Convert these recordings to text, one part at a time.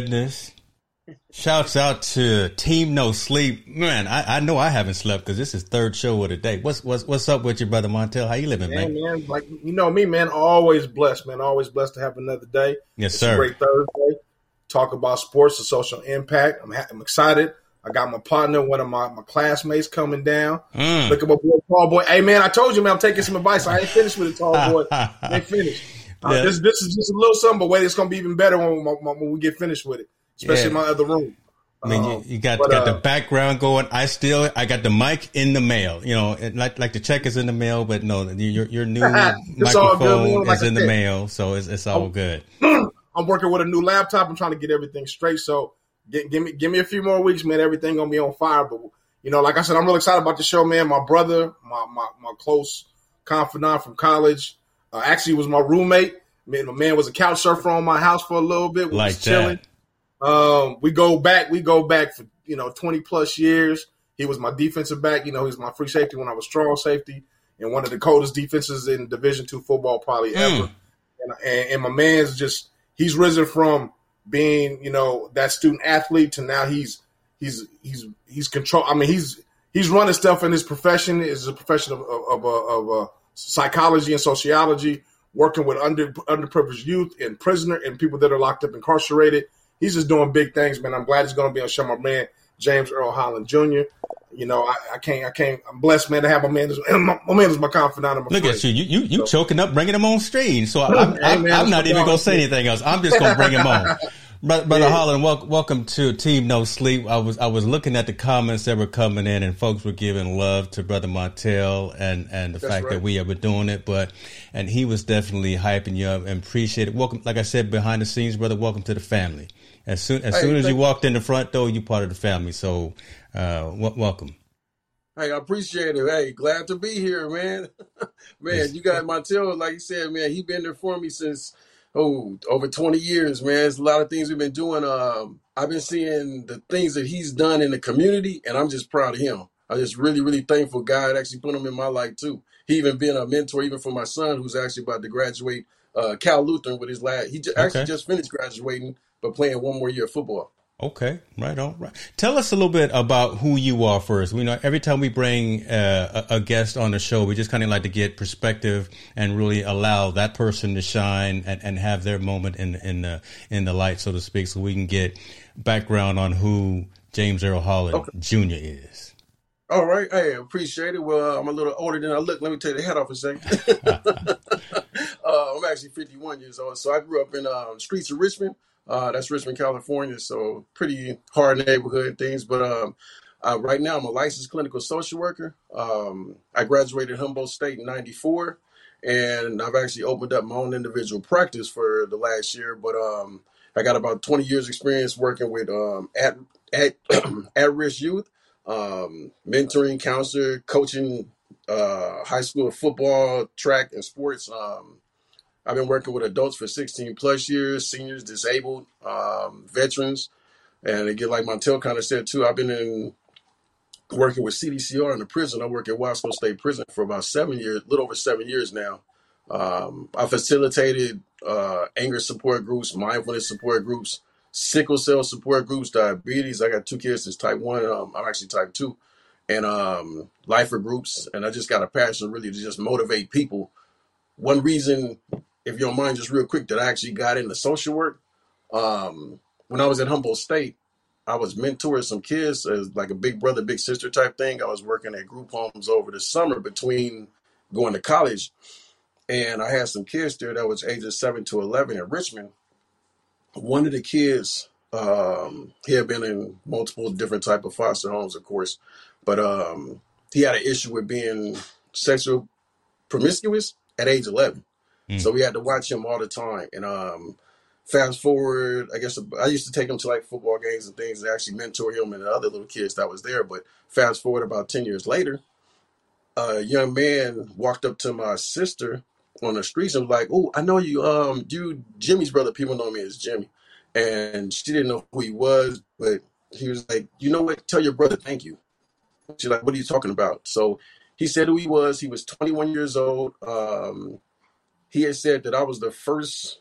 Goodness. Shouts out to Team No Sleep. Man, I, I know I haven't slept because this is third show of the day. What's what's what's up with you, brother Montel? How you living, man? Man, man, like you know me, man. Always blessed, man. Always blessed to have another day. Yes, it's sir. A great Thursday. Talk about sports and social impact. I'm ha- I'm excited. I got my partner, one of my, my classmates coming down. Mm. Look at my boy, tall boy. Hey man, I told you, man, I'm taking some advice. I ain't finished with it, tall boy. I ain't finished. Uh, Yeah. this this is just a little something, but wait, it's gonna be even better when, when, when we get finished with it, especially Yeah. in my other room. I mean, you, Um, you got but, got uh, the background going. I still I got the mic in the mail. You know, and like like the check is in the mail, but no, your your new It's good, man. microphone Like is in the mail, so it's it's all Oh. good. I'm working with a new laptop. I'm trying to get everything straight. So gi- give me give me a few more weeks, man. Everything gonna be on fire. But you know, like I said, I'm really excited about the show, man. My brother, my my, my close confidant from college, uh, actually was my roommate. Man, my man was a couch surfer on my house for a little bit. We Like was chilling. Um, we go back. We go back for you know 20 plus years. He was my defensive back. You know, he was my free safety when I was strong safety, and one of the coldest defenses in Division two football probably Mm. ever. And, and and my man's just he's risen from being you know that student athlete to now he's he's he's he's control. I mean he's he's running stuff in his profession. Is a profession of of, of, of uh, psychology and sociology, working with under underprivileged youth and prisoner and people that are locked up incarcerated. He's just doing big things, man. I'm glad he's going to be on show. My man James Earl Holland Jr. You know, I, I can't, I can't. I'm blessed, man, to have my man. My, my man is my confidant. my Look friend. at you. You you, you So- choking up, bringing him on stream. So Hey, I'm, man, I'm not even going to say anything else. I'm just going to bring him on. Brother, Brother Yeah. Holland, wel- welcome to Team No Sleep. I was I was looking at the comments that were coming in, and folks were giving love to Brother Montel and and the That's fact that right. we were doing it. But and he was definitely hyping you up and appreciate it. Welcome, like I said, behind the scenes, brother. Welcome to the family. As soon as Hey, soon as you walked in the front door, you part of the family. So, uh, w- welcome. Hey, I appreciate it. Hey, glad to be here, man. man, you got Montel, like you said, man. He been there for me since oh, over 20 years, man. There's a lot of things we've been doing. Um, I've been seeing the things that he's done in the community, and I'm just proud of him. I'm just really, really thankful God actually put him in my life too. He even been a mentor even for my son, who's actually about to graduate uh, Cal Lutheran with his last. He j- actually just finished graduating, but playing one more year of football. Okay, right on. Right. Tell us a little bit about who you are first. We know every time we bring uh, a, a guest on the show, we just kind of like to get perspective and really allow that person to shine and, and have their moment in in the in the light, so to speak, so we can get background on who James Earl Holland Jr. is. All right, hey, appreciate it. Well, I'm a little older than I look. Let me take the head off a second. uh, I'm actually 51 years old, so I grew up in um, streets of Richmond. Uh, that's Richmond, California, so pretty hard neighborhood things. But um, uh, right now, I'm a licensed clinical social worker. Um, I graduated Humboldt State in '94, and I've actually opened up my own individual practice for the last year. But um, I got about 20 years experience working with um, at at at risk youth, um, mentoring, counselor, coaching uh, high school football, track, and sports. Um, I've been working with adults for 16 plus years, seniors, disabled, um, veterans, and again, like Montel kind of said too, I've been in working with CDCR in the prison. I work at Wasco State Prison for about seven years, a little over seven years now. Um, I facilitated uh, anger support groups, mindfulness support groups, sickle cell support groups, diabetes. I got two kids that's type one. Um, I'm actually type two, and um, lifer groups. And I just got a passion really to just motivate people. One reason, if you don't mind, just real quick, that I actually got into social work. Um, when I was at Humboldt State, I was mentoring some kids as like a big brother, big sister type thing. I was working at group homes over the summer between going to college, and I had some kids there that was ages seven to eleven in Richmond. One of the kids, um, he had been in multiple different type of foster homes, of course, but um, he had an issue with being sexual promiscuous at age eleven. Mm. So we had to watch him all the time, and um, fast forward, I guess I used to take him to like football games and things and actually mentor him and the other little kids that was there. But fast forward about 10 years later, a young man walked up to my sister on the streets and was like, Oh, I know you, um, you Jimmy's brother. People know me as Jimmy. And she didn't know who he was, but he was like, You know what? Tell your brother thank you. She's like, What are you talking about? So he said who he was. He was 21 years old. Um, he had said that I was the first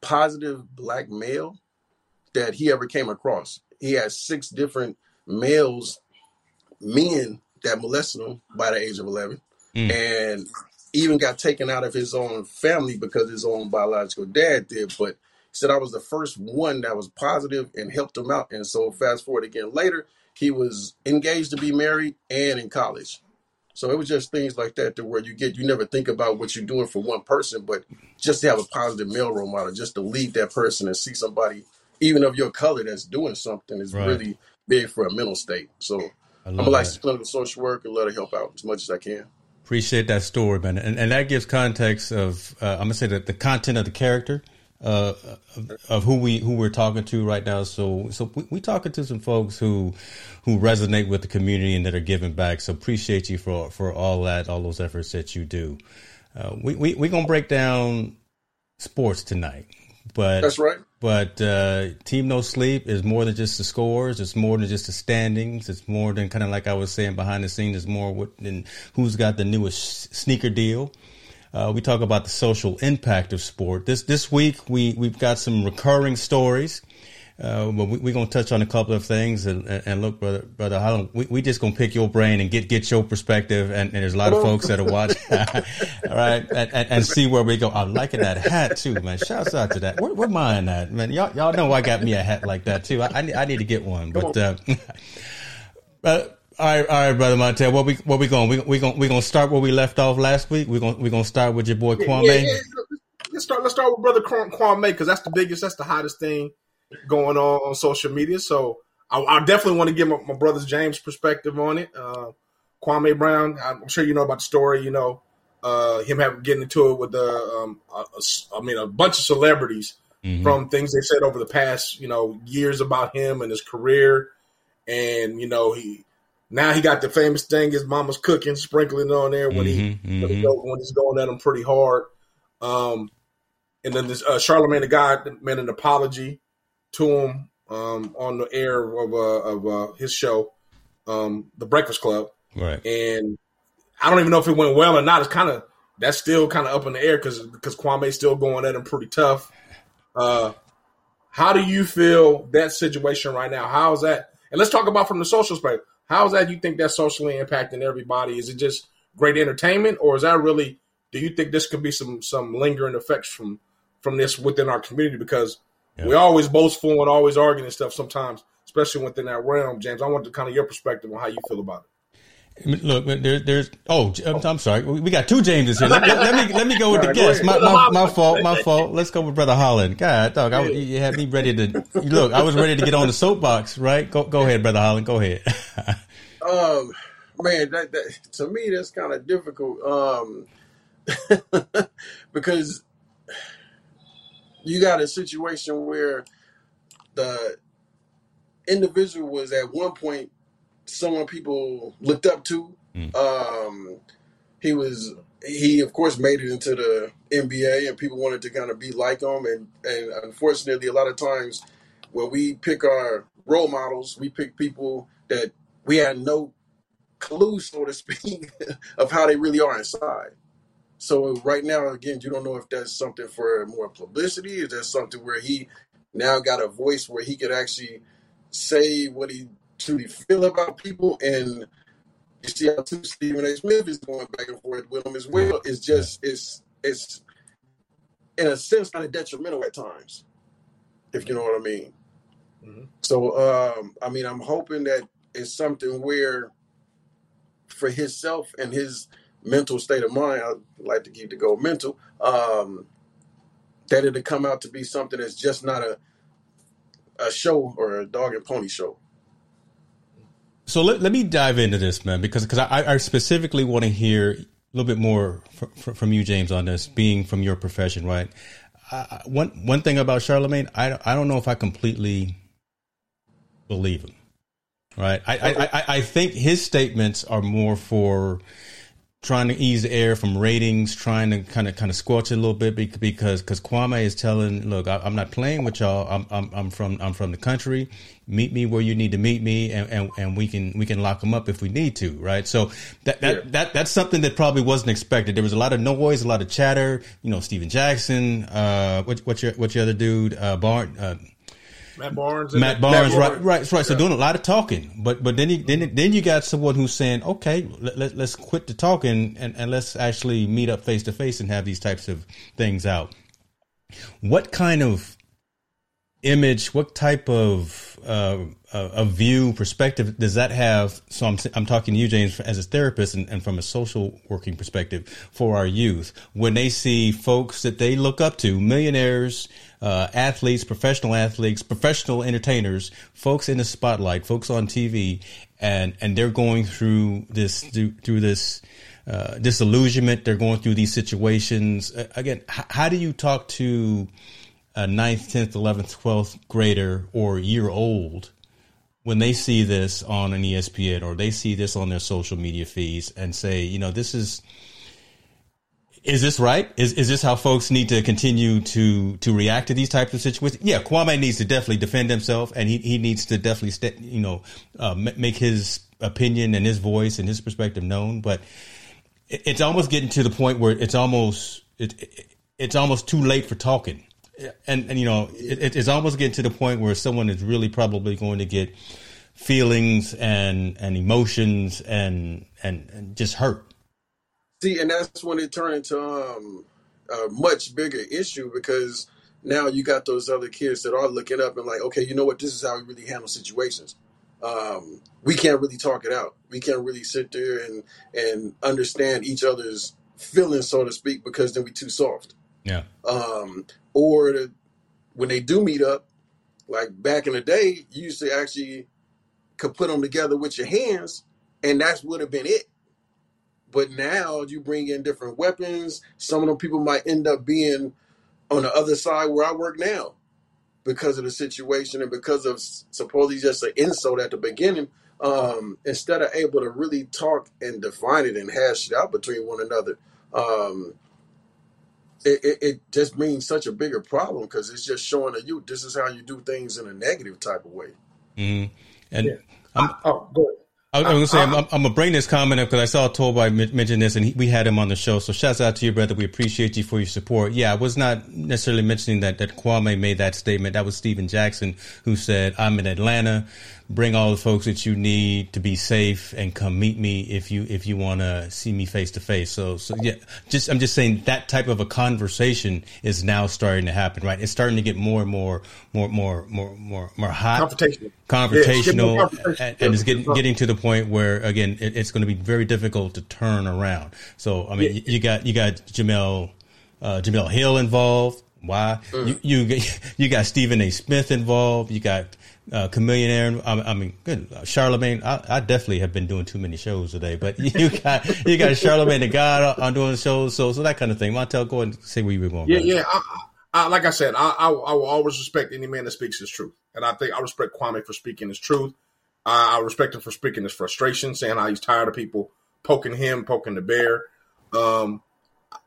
positive black male that he ever came across. He had six different males, men that molested him by the age of 11, Mm. and even got taken out of his own family because his own biological dad did. But he said I was the first one that was positive and helped him out. And so, fast forward again later, he was engaged to be married and in college. So it was just things like that to where you get you never think about what you're doing for one person, but just to have a positive male role model, just to lead that person and see somebody, even of your color, that's doing something is Right. really big for a mental state. So I'm a licensed clinical social worker, and let her help out as much as I can. Appreciate that story, man, and, and that gives context of uh, I'm gonna say that the content of the character uh, of, of who we who we're talking to right now. So so we, we talking to some folks who who resonate with the community and that are giving back. So appreciate you for for all that, all those efforts that you do. Uh, we we we gonna break down sports tonight, but That's right. but uh, Team No Sleep is more than just the scores. It's more than just the standings. It's more than kind of like I was saying behind the scenes. It's more what, than who's got the newest sneaker deal. Uh, we talk about the social impact of sport. This this week we we've got some recurring stories. Uh, but we, we're gonna touch on a couple of things and, and, look, brother, brother, we we just gonna pick your brain and get get your perspective. And, and there's a lot of folks that are watching, all right, and, and, and see where we go. I'm liking that hat too, man. Shouts out to that. Where, where mine at, man? Y'all y'all know why I got me a hat like that too. I I need, I need to get one, but. Uh, uh, all right, all right, brother Montel. What we what we going? We we going we gonna start where we left off last week. We going we gonna start with your boy Kwame. Yeah, yeah, yeah. Let's start. Let's start with brother Kwame Kwame because that's the biggest, that's the hottest thing going on on social media. So I, I definitely want to give my, my brother's James perspective on it. Uh, Kwame Brown, I'm sure you know about the story. You know, uh, him having getting into it with the, um, a, a I mean, a bunch of celebrities Mhm. from things they said over the past, you know, years about him and his career, and you know he. Now he got the famous thing his mama's cooking, sprinkling on there when he Mhm, when, he mhm. go, when he's going at him pretty hard. Um, and then this uh, Charlemagne the God made an apology to him um, on the air of uh, of uh, his show, um, The Breakfast Club, Right. and I don't even know if it went well or not. It's kind of that's still kind of up in the air because because Kwame's still going at him pretty tough. Uh, how do you feel that situation right now? How is that? And let's talk about from the social space. How is that? You think that's socially impacting everybody? Is it just great entertainment, or is that really? Do you think this could be some some lingering effects from from this within our community? Because Yeah. we always boastful and always arguing and stuff sometimes, especially within that realm. James, I want to kind of your perspective on how you feel about it. I mean, Look, there, there's. Oh, J- I'm, I'm sorry. We we got two Jameses here. Let, let- let me let me go with the All right, guest. My, my, my fault. My fault. Let's go with Brother Holland. God, dog, I, you had me ready to look. I was ready to get on the soapbox. Right? Go go ahead, Brother Holland. Go ahead. Um, man, that, that to me that's kind of difficult. Um, because you got a situation where the individual was at one point someone people looked up to. Mm. Um, he was he of course made it into the NBA and people wanted to kind of be like him and and unfortunately a lot of times when we pick our role models we pick people that we had no clue so to speak of how they really are inside. So right now again you don't know if that's something for more publicity is that something where he now got a voice where he could actually say what he truly feel about people and you see how too Stephen A. Smith is going back and forth with him as well. It's just it's it's in a sense kind of detrimental at times, if you know what I mean. Mhm. So um I mean I'm hoping that it's something where for himself and his mental state of mind, I'd like to keep the goal mental, um, that it'll come out to be something that's just not a a show or a dog and pony show. So let, let me dive into this, man, because because I, I specifically want to hear a little bit more from, from you, James, on this, being from your profession, right? Uh, one one thing about Charlemagne, I I don't know if I completely believe him, right? I I, I, I think his statements are more for trying to ease the air from ratings, trying to kind of kind of squelch it a little bit because because Kwame is telling, look, I, I'm not playing with y'all. I'm, I'm I'm from I'm from the country. Meet me where you need to meet me, and, and, and we can we can lock them up if we need to, right? So that that, Yeah. that that's something that probably wasn't expected. There was a lot of noise, a lot of chatter. You know, Stephen Jackson, uh, what, what's your what's your other dude, uh, Bart, uh, Matt Barnes. Matt Barnes, right, Barnes. right, right. So Yeah. doing a lot of talking, but but then you, then then you got someone who's saying, okay, let, let, let's quit the talking and, and let's actually meet up face to face and have these types of things out. What kind of image, what type of uh, uh, a view, perspective does that have? So I'm I'm talking to you, James, as a therapist and, and from a social working perspective for our youth when they see folks that they look up to, millionaires, uh, athletes, professional athletes, professional entertainers, folks in the spotlight, folks on TV, and and they're going through this through, this uh, disillusionment. They're going through these situations. Uh, again, h- how do you talk to a ninth, tenth, eleventh, twelfth grader or year old when they see this on an ESPN or they see this on their social media feeds and say, you know, this is is this right? Is is this how folks need to continue to to react to these types of situations? Yeah, Kwame needs to definitely defend himself, and he he needs to definitely st- you know uh, make his opinion and his voice and his perspective known. But it, it's almost getting to the point where it's almost it, it it's almost too late for talking, and and you know it, it's almost getting to the point where someone is really probably going to get feelings and and emotions and and, and just hurt. See, and that's when it turned into um, a much bigger issue because now you got those other kids that are looking up and like, okay, you know what? This is how we really handle situations. Um, we can't really talk it out. We can't really sit there and and understand each other's feelings, so to speak, because then we too soft. Yeah. Um, or the, when they do meet up, like back in the day, you used to actually could put them together with your hands, and that would have been it. But now you bring in different weapons. Some of them people might end up being on the other side where I work now because of the situation and because of supposedly just an insult at the beginning. Um, instead of able to really talk and define it and hash it out between one another. Um, it, it, it just means such a bigger problem because it's just showing that you this is how you do things in a negative type of way. Mm-hmm. And yeah. oh, go ahead. I was, gonna say I'm, I'm, gonna bring this comment up because I saw Tallboy mention this, and he, we had him on the show. So shouts out to you, brother. We appreciate you for your support. Yeah, I was not necessarily mentioning that that Kwame made that statement. That was Stephen Jackson who said, "I'm in Atlanta bring all the folks that you need to be safe and come meet me if you if you want to see me face to face so so yeah just i'm just saying that type of a conversation is now starting to happen right it's starting to get more and more more more more more more hot confrontational confrontational yeah, and, and, it's getting getting to the point where again it, it's going to be very difficult to turn around so i mean yeah. you got you got Jemele uh, Jemele Hill involved. Why? Mm. You, you you got Stephen A. Smith involved. You got uh, Chamillionaire. I, I mean, good Charlemagne. I, I, definitely have been doing too many shows today, but you got you got Charlemagne the God on doing shows, so so that kind of thing. Montel, go ahead and say where you were going. Yeah, yeah. I, I, like I said, I, I, I will always respect any man that speaks his truth, and I think I respect Kwame for speaking his truth. I, I respect him for speaking his frustration, saying how he's tired of people poking him, poking the bear. Um,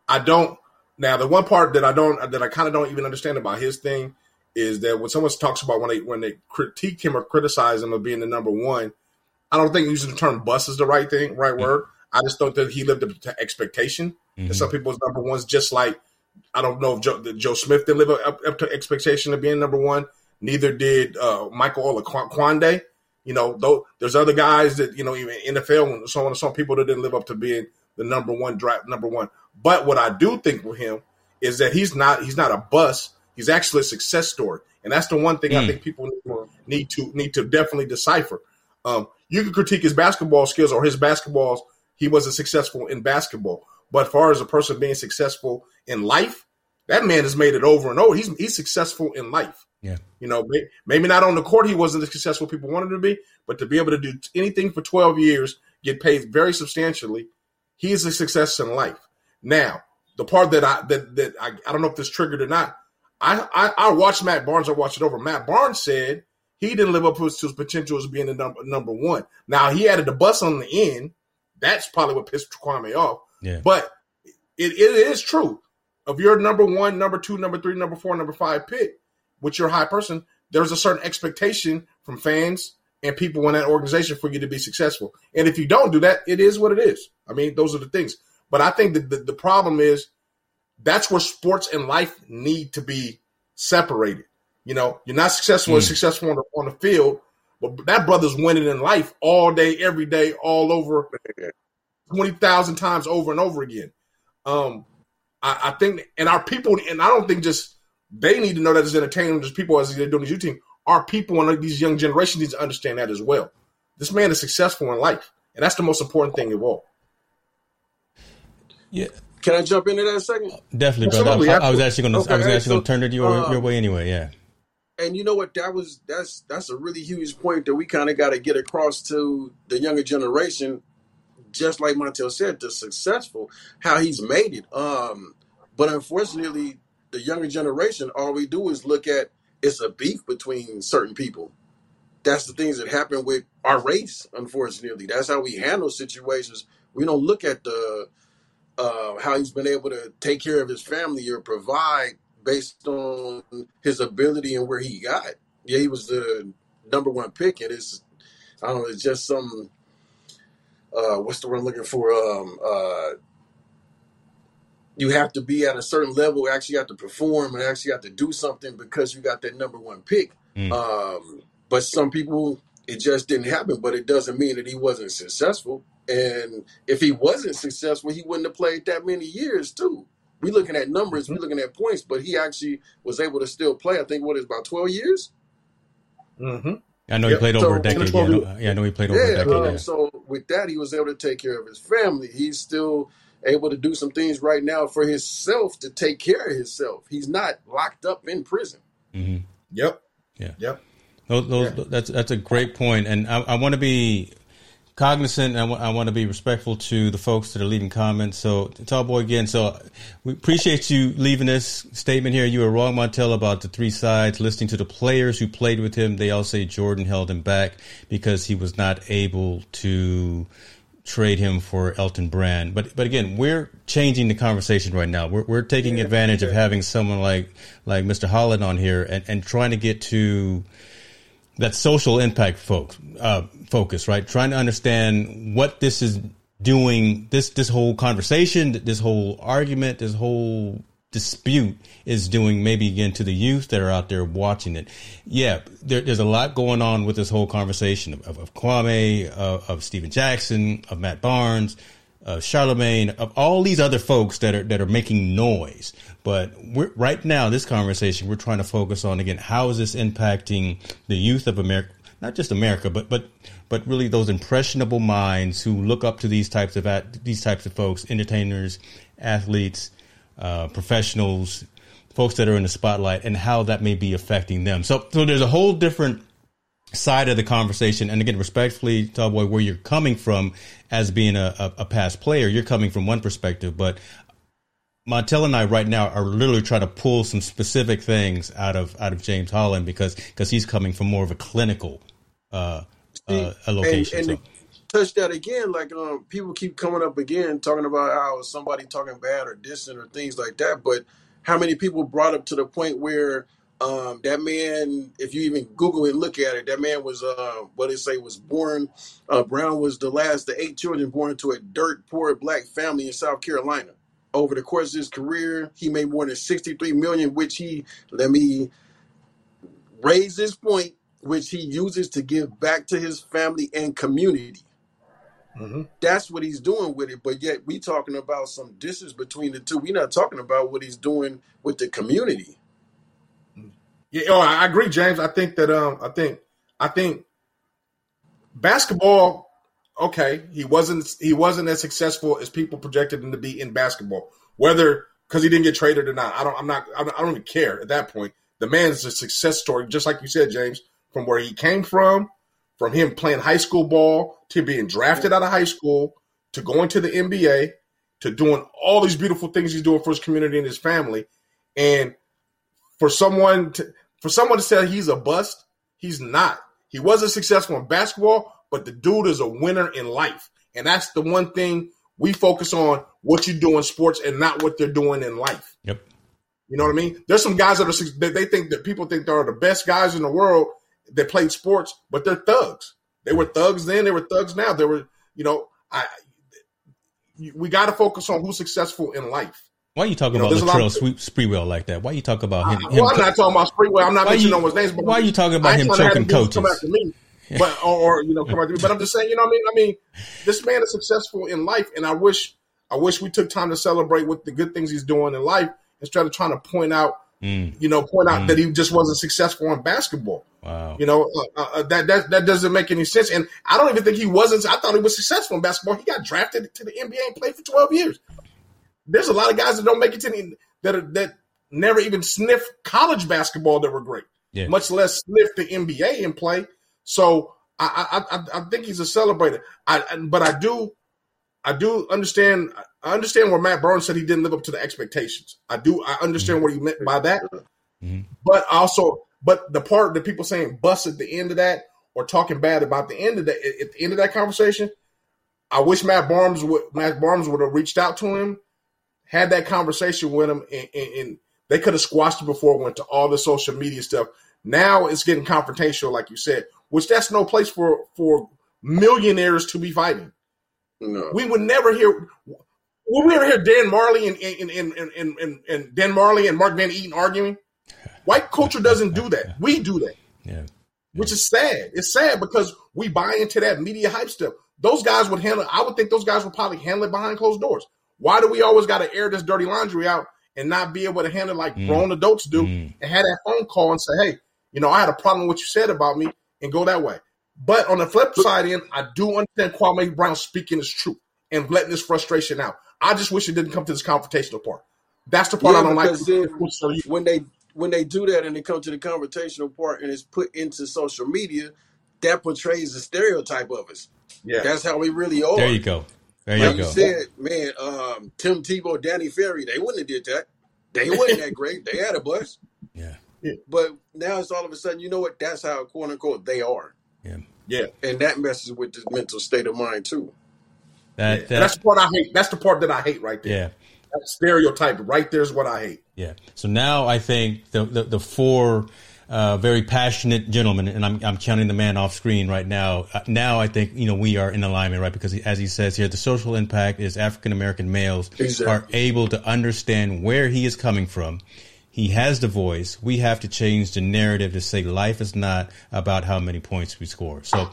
I don't. Now, the one part that I don't, that I kind of don't even understand about his thing is that when someone talks about when they when they critique him or criticize him of being the number one, I don't think using the term "bust" is the right thing, right mm-hmm. word. I just don't think he lived up to expectation. Mm-hmm. And some people's number ones, just like I don't know if Joe, Joe Smith didn't live up, up, to expectation of being number one. Neither did uh, Michael Olowokandi. You know, though there's other guys that you know, even NFL and so on and so on, people that didn't live up to being the number one draft number one. But what I do think with him is that he's not he's not a bust He's actually a success story, and that's the one thing mm. I think people need to need to definitely decipher. Um, you can critique his basketball skills or his basketballs. He wasn't successful in basketball, but as far as a person being successful in life, that man has made it over and over. He's he's successful in life. Yeah, you know, maybe not on the court he wasn't as successful people wanted to be, but to be able to do anything for twelve years, get paid very substantially, he is a success in life. Now, the part that I that that I, I don't know if this triggered or not I, I, I watched Matt Barnes. I watched it over. Matt Barnes said he didn't live up to his, potential as being the number number one. Now he added the bus on the end. That's probably what pissed Kwame off. Yeah. But it, it is true. If you're number one, number two, number three, number four, number five pick, with your high person, there's a certain expectation from fans and people in that organization for you to be successful. And if you don't do that, it is what it is. I mean, those are the things. But I think that the, the problem is that's where sports and life need to be separated. You know, you're not successful mm. successful on the, on the field, but that brother's winning in life all day, every day, all over, twenty thousand times over and over again. Um, I, I, think, and our people, and I don't think just they need to know that as entertainment, just people as they're doing the U team. Our people and these young generations need to understand that as well. This man is successful in life, and that's the most important thing of all. Yeah, can I jump into that a second? Definitely, brother. I, I, was actually going to. Okay, I was actually so, going to turn it your, uh, your way anyway. Yeah. And you know what? That was that's that's a really huge point that we kind of got to get across to the younger generation. Just like Montel said, the successful, how he's made it. Um, but unfortunately, the younger generation, all we do is look at it's a beef between certain people. That's the things that happen with our race. Unfortunately, that's how we handle situations. We don't look at the uh, how he's been able to take care of his family or provide based on his ability and where he got. Yeah, he was the number one pick, and it's I don't know, it's just some uh, what's the word I'm looking for? Um, uh, you have to be at a certain level, actually have to perform and actually have to do something because you got that number one pick. Mm. Um, but some people, it just didn't happen. But it doesn't mean that he wasn't successful. And if he wasn't successful, he wouldn't have played that many years too. We're looking at numbers, mm-hmm. we looking at points, but he actually was able to still play. I think what is about twelve years. Mm-hmm. I know yep. he played over so, a decade. Yeah, I know, yeah, I know he played over yeah, a decade. Um, yeah. So with that, he was able to take care of his family. He's still able to do some things right now for himself to take care of himself. He's not locked up in prison. Mm-hmm. Yep. Yeah. Yep. Those, those, yeah. That's that's a great point, and I, I want to be cognizant. and I, w- I want to be respectful to the folks that are leaving comments. So, Tallboy again. So, we appreciate you leaving this statement here. You were wrong, Montel, about the three sides. Listening to the players who played with him, they all say Jordan held him back because he was not able to trade him for Elton Brand. But but again, we're changing the conversation right now. We're we're taking yeah, advantage yeah. of having someone like like Mr. Holland on here and, and trying to get to that social impact folks uh, focus, right? Trying to understand what this is doing. This this whole conversation, this whole argument, this whole dispute is doing maybe again to the youth that are out there watching it. Yeah, there, there's a lot going on with this whole conversation of, of, of Kwame, of Stephen Jackson, of Matt Barnes, of Charlemagne, of all these other folks that are that are making noise. But right now, this conversation, we're trying to focus on again how is this impacting the youth of America, not just America, but but but really those impressionable minds who look up to these types of at, these types of folks, entertainers, athletes uh, professionals, folks that are in the spotlight, and how that may be affecting them. So, so there's a whole different side of the conversation. And again, respectfully, Tallboy, where you're coming from as being a, a, a past player, you're coming from one perspective, but Montel and I right now are literally trying to pull some specific things out of out of James Holland because because he's coming from more of a clinical uh, uh, location. And, and so touch that again. Like um, people keep coming up again talking about how somebody talking bad or distant or things like that. But how many people brought up to the point where um, that man, if you even Google and look at it, that man was uh, what they say was born. Uh, Brown was the last of eight children born into a dirt poor black family in South Carolina. Over the course of his career, he made more than sixty-three million, which he let me raise this point, which he uses to give back to his family and community. Mm-hmm. That's what he's doing with it. But yet we talking about some distance between the two. We're not talking about what he's doing with the community. Yeah, oh, I agree, James. I think that um, I think I think basketball. Okay, he wasn't he wasn't as successful as people projected him to be in basketball. Whether because he didn't get traded or not, I don't. I'm not. I don't, I don't even care at that point. The man is a success story, just like you said, James, from where he came from from him playing high school ball to being drafted out of high school to going to the NBA to doing all these beautiful things he's doing for his community and his family. And for someone to for someone to say he's a bust, he's not. He wasn't successful in basketball, but the dude is a winner in life. And that's the one thing we focus on what you do in sports and not what they're doing in life. Yep. You know what I mean? There's some guys that are that they think that people think they're the best guys in the world, that played sports, but they're thugs. They were thugs then. They were thugs now. They were, you know, I. We got to focus on who's successful in life. Why are you talking you know, about Latrell Sweep Sprewell like that? Why are you talking about him? Uh, well, I'm not talking about Sprewell. I'm not mentioning no one's names. But why are you talking about him choking coaches? Come after me, but or, or, you know come after me. But I'm just saying, you know, what I mean, I mean, this man is successful in life, and I wish, I wish we took time to celebrate with the good things he's doing in life instead of trying to point out Mm. You know, point out mm. that he just wasn't successful in basketball. Wow. You know, uh, uh, that that that doesn't make any sense. And I don't even think he wasn't. I thought he was successful in basketball. He got drafted to the NBA and played for twelve years. There's a lot of guys that don't make it to the that are, that never even sniffed college basketball that were great, yeah. much less sniff the NBA and play. So I I, I, I think he's a celebrator. I but I do I do understand. I understand where Matt Barnes said he didn't live up to the expectations. I do. I understand what he meant by that. Mm-hmm. But also, but the part that people saying bust at the end of that or talking bad about the end of that at the end of that conversation, I wish Matt Barnes would Matt Barnes would have reached out to him, had that conversation with him, and, and, and they could have squashed it before it went to all the social media stuff. Now it's getting confrontational, like you said, which that's no place for for millionaires to be fighting. No. We would never hear. Would we ever hear Dan Marley and and, and, and, and, and Dan Majerle and Mark Van Eaton arguing? White culture doesn't do that. We do that. Yeah. Which is sad. It's sad because we buy into that media hype stuff. Those guys would handle. I would think those guys would probably handle it behind closed doors. Why do we always got to air this dirty laundry out and not be able to handle it like mm. grown adults do mm. and have that phone call and say, "Hey, you know, I had a problem with what you said about me," and go that way. But on the flip side, in I do understand Kwame Brown speaking his truth and letting this frustration out. I just wish it didn't come to this confrontational part. That's the part yeah, I don't like. when they when they do that and they come to the confrontational part and it's put into social media, that portrays the stereotype of us. Yeah, that's how we really are. There you go. There like you go. You said, man, um, Tim Tebow, Danny Ferry, they wouldn't have did that. They wasn't that great. They had a bus. Yeah. yeah. But now it's all of a sudden, you know what? That's how quote unquote they are. Yeah. Yeah. And that messes with the mental state of mind too. That, Yeah, that that's the part I hate. That's the part that I hate right there. yeah. That stereotype right there is what I hate. Yeah. So now I think the the, the four uh, very passionate gentleman, and I'm I'm counting the man off screen right now. Uh, now I think you know we are in alignment, right? Because he, as he says here, the social impact is African American males Exactly. are able to understand where he is coming from. He has the voice. We have to change the narrative to say life is not about how many points we score. So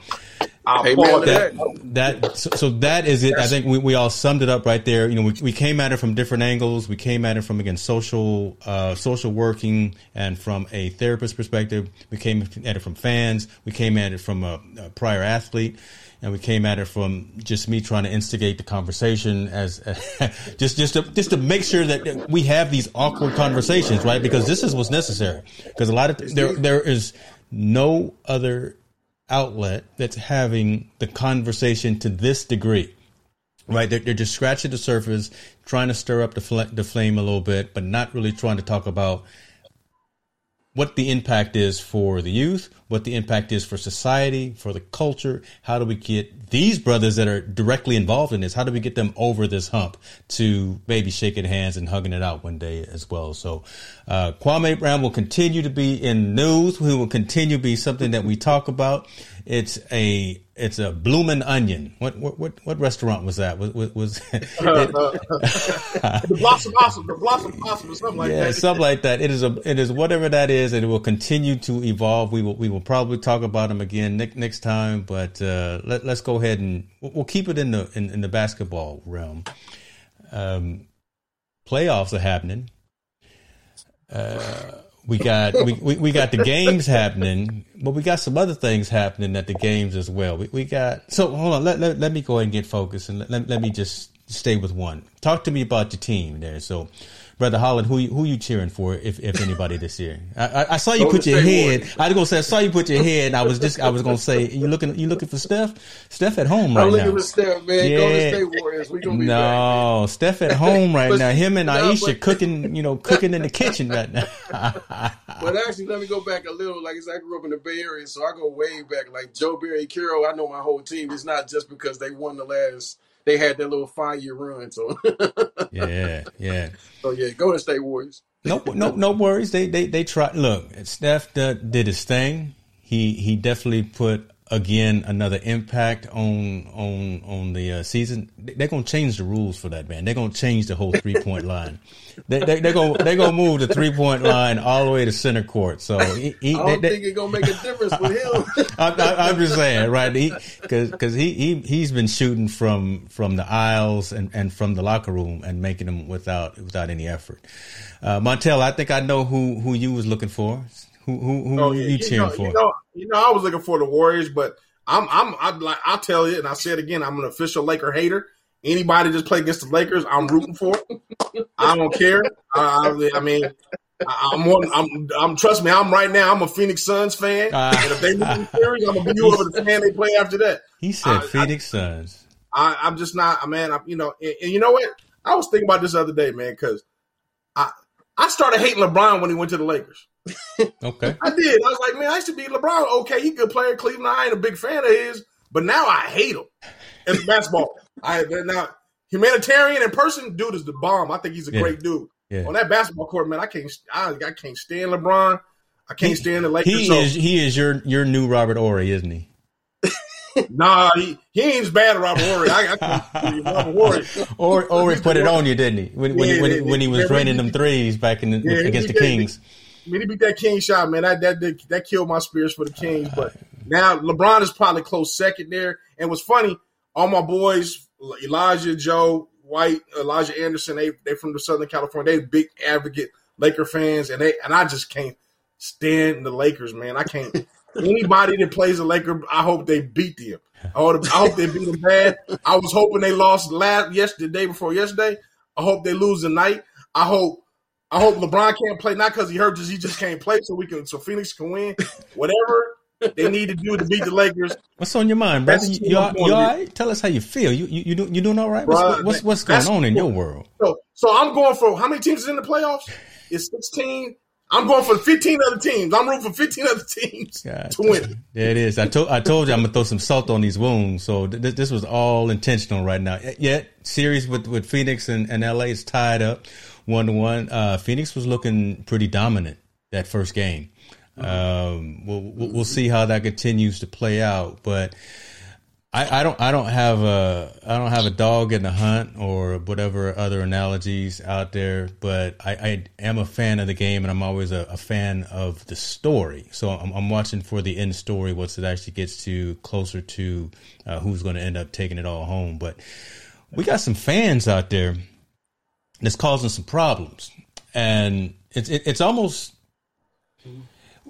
I Amen that. that. that so, so that is it. I think we, we all summed it up right there. You know, we, we came at it from different angles. We came at it from again social uh, social working and from a therapist perspective. We came at it from fans. We came at it from a, a prior athlete. And we came at it from just me trying to instigate the conversation as just just to just to make sure that we have these awkward conversations, right? Because this is what's necessary. Because a lot of there there is no other outlet that's having the conversation to this degree right? They're, they're just scratching the surface trying to stir up the, fl- the flame a little bit but not really trying to talk about what the impact is for the youth, what the impact is for society, for the culture. How do we get these brothers that are directly involved in this? How do we get them over this hump to maybe shaking hands and hugging it out one day as well? So, uh, Kwame Brown will continue to be in news. He will continue to be something that we talk about. It's a it's a bloomin' onion. What what what, what restaurant was that? Was was, was it, The blossom blossom, the blossom blossom, or something like yeah, that. something like that. It is a, it is whatever that is, and it will continue to evolve. We will, we will probably talk about them again next next time. But uh, let, let's go ahead and we'll we'll keep it in the in, in the basketball realm. Um, playoffs are happening. Uh, we got we, we, we got the games happening, but we got some other things happening at the games as well. We, we got so hold on. Let, let, let me go ahead and get focused and let, let, me just stay with one. Talk to me about your team there. So, brother Holland, who you, who you cheering for if if anybody this year? I, I, I saw you put your head. I was gonna say I saw you put your head. And I was just I was gonna say you looking you looking for Steph. Steph at home right now. I'm looking for Steph, man. Yeah. Golden State Warriors. We gonna be back. No, Steph at home right But- now. Him and no, Ayesha but- cooking, you know, cooking in the kitchen right now. But actually, let me go back a little. Like I said, I grew up in the Bay Area, so I go way back. Like Joe Barry, Carroll, I know my whole team. It's not just because they won the last. They had their little five year run. So, yeah, yeah. so yeah, Golden State Warriors. No, no, no worries. They, they, they try. Look, Steph did, did his thing. He, he definitely put again another impact on, on, on the uh, season. They're gonna change the rules for that, man. They're gonna change the whole three point line. They, they, they're gonna, they're gonna move the three point line all the way to center court. So he, he, I don't they- think it's gonna make a difference with him. I, I, I'm just saying, right? Because because he, he he's been shooting from from the aisles and, and from the locker room and making them without without any effort. Uh, Montel, I think I know who who you was looking for. Who who, who Oh, you yeah. cheering know, for? You know, you know, I was looking for the Warriors, but I'm, I'm, I'm like, I'll tell you, and I say it again, I'm an official Laker hater. Anybody just play against the Lakers, I'm rooting for. I don't care. I, I mean, I, I'm one. I'm, I'm. Trust me, I'm right now. I'm a Phoenix Suns fan, Ah. and if they lose the series, I'm gonna be over the fan they play after that. he said I- Phoenix Suns. I, I'm just not, a man. I, you know, and, and you know what? I was thinking about this the other day, man, because I I started hating LeBron when he went to the Lakers. Okay, I did. I was like, man, I used to be LeBron. Okay, he good player. Cleveland, I ain't a big fan of his, but now I hate him as a basketball. I now humanitarian in person, dude is the bomb. I think he's a Yeah. great dude. yeah. On that basketball court, man, I can't. I, I can't stand LeBron. I can't stand the Lakers. He so, is he is your your new Robert Horry, isn't he? nah, he, he ain't as bad as Robert Horry. I, I Robert Horry. Or Horry put it on you, didn't he? When when, Yeah, when, yeah, when he was yeah. draining them threes back in the, he against the did. Kings. When he beat that King shot, man, that that that, that killed my spirits for the Kings. But now LeBron is probably close second there. And what's funny, all my boys, Elijah, Joe, White, Elijah Anderson, they they from the Southern California. They big advocate Laker fans, and they and I just can't stand the Lakers, man. I can't. Anybody that plays a Laker, I hope they beat them. I hope, I hope they beat them bad. I was hoping they lost last yesterday, the day before yesterday. I hope they lose tonight. I hope I hope LeBron can't play not because he hurt, just he just can't play, so we can so Phoenix can win. Whatever they need to do to beat the Lakers, What's on your mind, brother? You, you, all- you all right? Tell us how you feel. You you you, do, you doing all right? Bruh, What's, what's what's going on in your world? So, so I'm going for how many teams is in the playoffs? It's 16, I'm going for 15 other teams. I'm rooting for 15 other teams God, to win. There it is. I told I told you I'm gonna throw some salt on these wounds. So th- this was all intentional right now. Yet series with with Phoenix and, and LA is tied up one to one. Uh, Phoenix was looking pretty dominant that first game. Um, we'll we'll see how that continues to play out, but I, I don't I don't have a I don't have a dog in the hunt or whatever other analogies out there, but I, I am a fan of the game and I'm always a, a fan of the story. So I'm, I'm, watching for the end story once it actually gets to closer to uh, who's going to end up taking it all home. But we got some fans out there that's causing some problems, and it's it, it's almost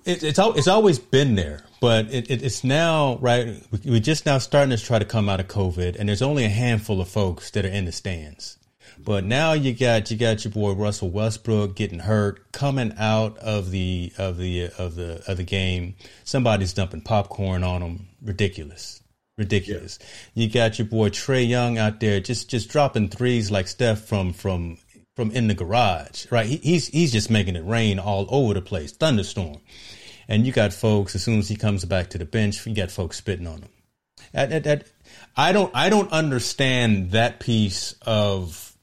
it, it's it's always been there, but it, it, it's now right. We're just now starting to try to come out of COVID, and there's only a handful of folks that are in the stands. But now you got you got your boy Russell Westbrook getting hurt, coming out of the of the of the of the game. Somebody's dumping popcorn on him. Ridiculous, ridiculous. Yeah. You got your boy Trae Young out there just just dropping threes like Steph from from from in the garage, right? He, he's he's just making it rain all over the place, thunderstorm. And you got folks as soon as he comes back to the bench, you got folks spitting on him. At, at, at, I don't I don't understand that piece of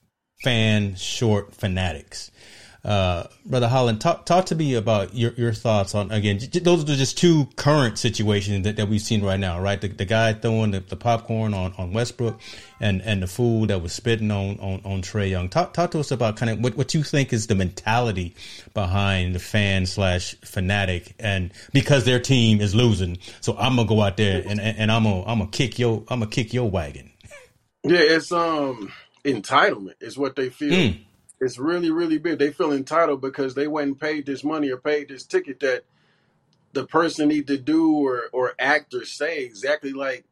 fan short fanatics. Uh, Brother Holland, talk talk to me about your, your thoughts on again. J- those are just two current situations that, that we've seen right now, right? The, the guy throwing the, the, popcorn on, on Westbrook, and, and the fool that was spitting on on, on Trae Young. Talk talk to us about kind of what, what you think is the mentality behind the fan slash fanatic, and because their team is losing, so I'm gonna go out there and, and, and I'm gonna I'm gonna kick your I'm gonna kick your wagon. Yeah, it's um entitlement is what they feel. Mm it's really, really big. They feel entitled because they went and paid this money or paid this ticket that the person need to do or, or act or say exactly like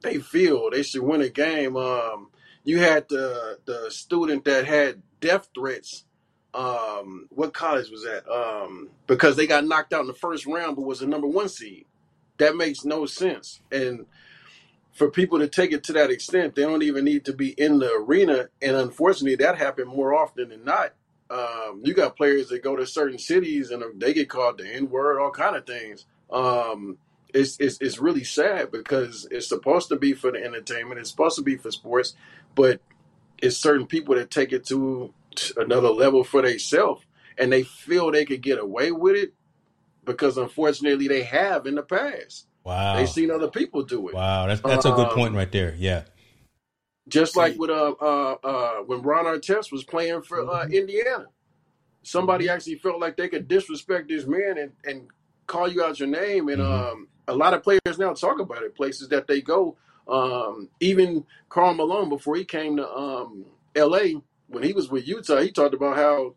they feel they should win a game. Um, you had the the student that had death threats. Um, what college was that? Um, because they got knocked out in the first round, but was the number one seed. That makes no sense. And for people to take it to that extent, they don't even need to be in the arena. And unfortunately, that happened more often than not. Um, you got players that go to certain cities and they get called the N word, all kind of things. Um, it's, it's it's really sad because it's supposed to be for the entertainment. It's supposed to be for sports, but it's certain people that take it to another level for themselves, and they feel they could get away with it because unfortunately they have in the past. Wow. They've seen other people do it. Wow, that's that's a good point um, right there. Yeah. Just like with uh uh uh when Ron Artest was playing for uh, mm-hmm. Indiana, somebody mm-hmm. actually felt like they could disrespect this man and and call you out your name, and mm-hmm. um a lot of players now talk about it. Places that they go, um even Karl Malone before he came to um L.A. when he was with Utah, he talked about how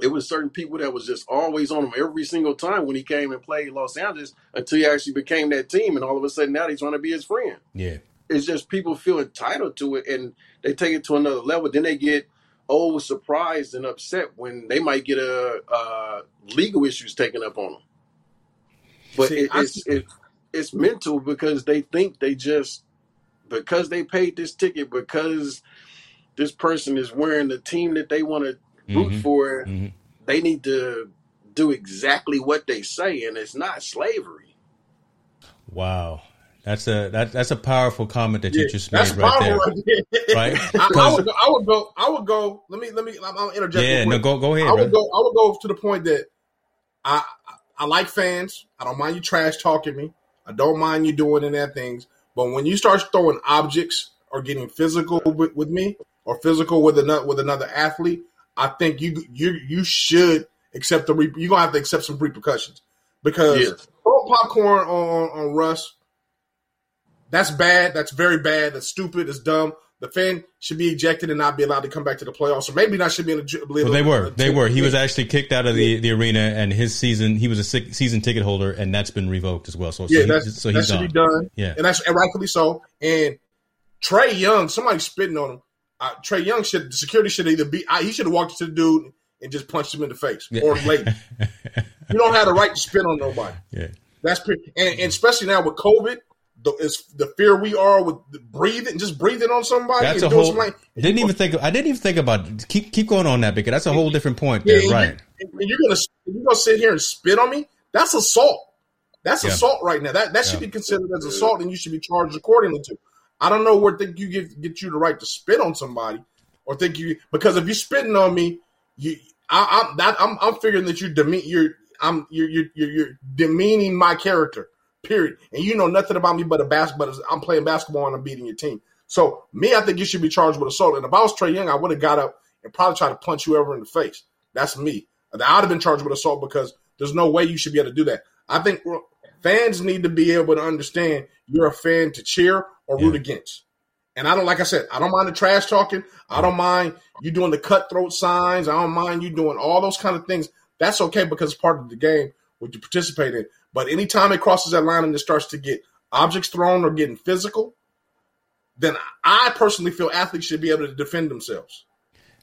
it was certain people that was just always on him every single time when he came and played Los Angeles until he actually became that team, and all of a sudden now he's trying to be his friend. Yeah, it's just people feel entitled to it, and they take it to another level. Then they get oh surprised and upset when they might get a, a legal issues taken up on them. But See, it, it's it, it's mental because they think they just because they paid this ticket because this person is wearing the team that they want to root mm-hmm. for, mm-hmm. they need to do exactly what they say, and it's not slavery. Wow. That's a that, that's a powerful comment that yeah, you just made right there. Right? I, I, would go, I would go. I would go. Let me let me. I'm interjecting. Yeah, no, go go ahead. I would go. I would go to the point that I I like fans. I don't mind you trash talking me. I don't mind you doing any of that things. But when you start throwing objects or getting physical with, with me or physical with another with another athlete, I think you you you should accept the re- you're gonna have to accept some repercussions because yes. throwing popcorn on on Russ. That's bad. That's very bad. That's stupid. It's dumb. The fan should be ejected and not be allowed to come back to the playoffs, or maybe not should be in a. Well, they were. They were. He was actually kicked out of the, the arena, and his season. He was a season ticket holder, and that's been revoked as well. So yeah, so, that's, he, so that should gone. be done. Yeah, and that's and rightfully so. And Trae Young, somebody spitting on him uh, Trae Young should the security should either be he should have walked to the dude and just punched him in the face yeah. or late. you don't have the right to spit on nobody. Yeah, that's pretty, and, and especially now with COVID. The, the fear we are with breathing, just breathing on somebody. That's a whole. Like, didn't even think. I didn't even think about. Keep keep going on that because that's a whole different point. There, yeah, right? you're gonna you're gonna sit here and spit on me, that's assault. That's yeah. assault right now. That that should be considered as assault, and you should be charged accordingly to. I don't know where think you get get you the right to spit on somebody, or think you because if you're spitting on me, you I, am I'm I'm figuring that you demean you're I'm you're, you're you're demeaning my character. Period. And you know nothing about me but a basketball. I'm playing basketball and I'm beating your team. So me, I think you should be charged with assault. And if I was Trae Young, I would have got up and probably tried to punch whoever in the face. That's me. I'd have been charged with assault because there's no way you should be able to do that. I think fans need to be able to understand you're a fan to cheer or root yeah. against. And I don't, like I said, I don't mind the trash talking. I don't mind you doing the cutthroat signs. I don't mind you doing all those kind of things. That's okay because it's part of the game what you participate in. But anytime it crosses that line and it starts to get objects thrown or getting physical, then I personally feel athletes should be able to defend themselves.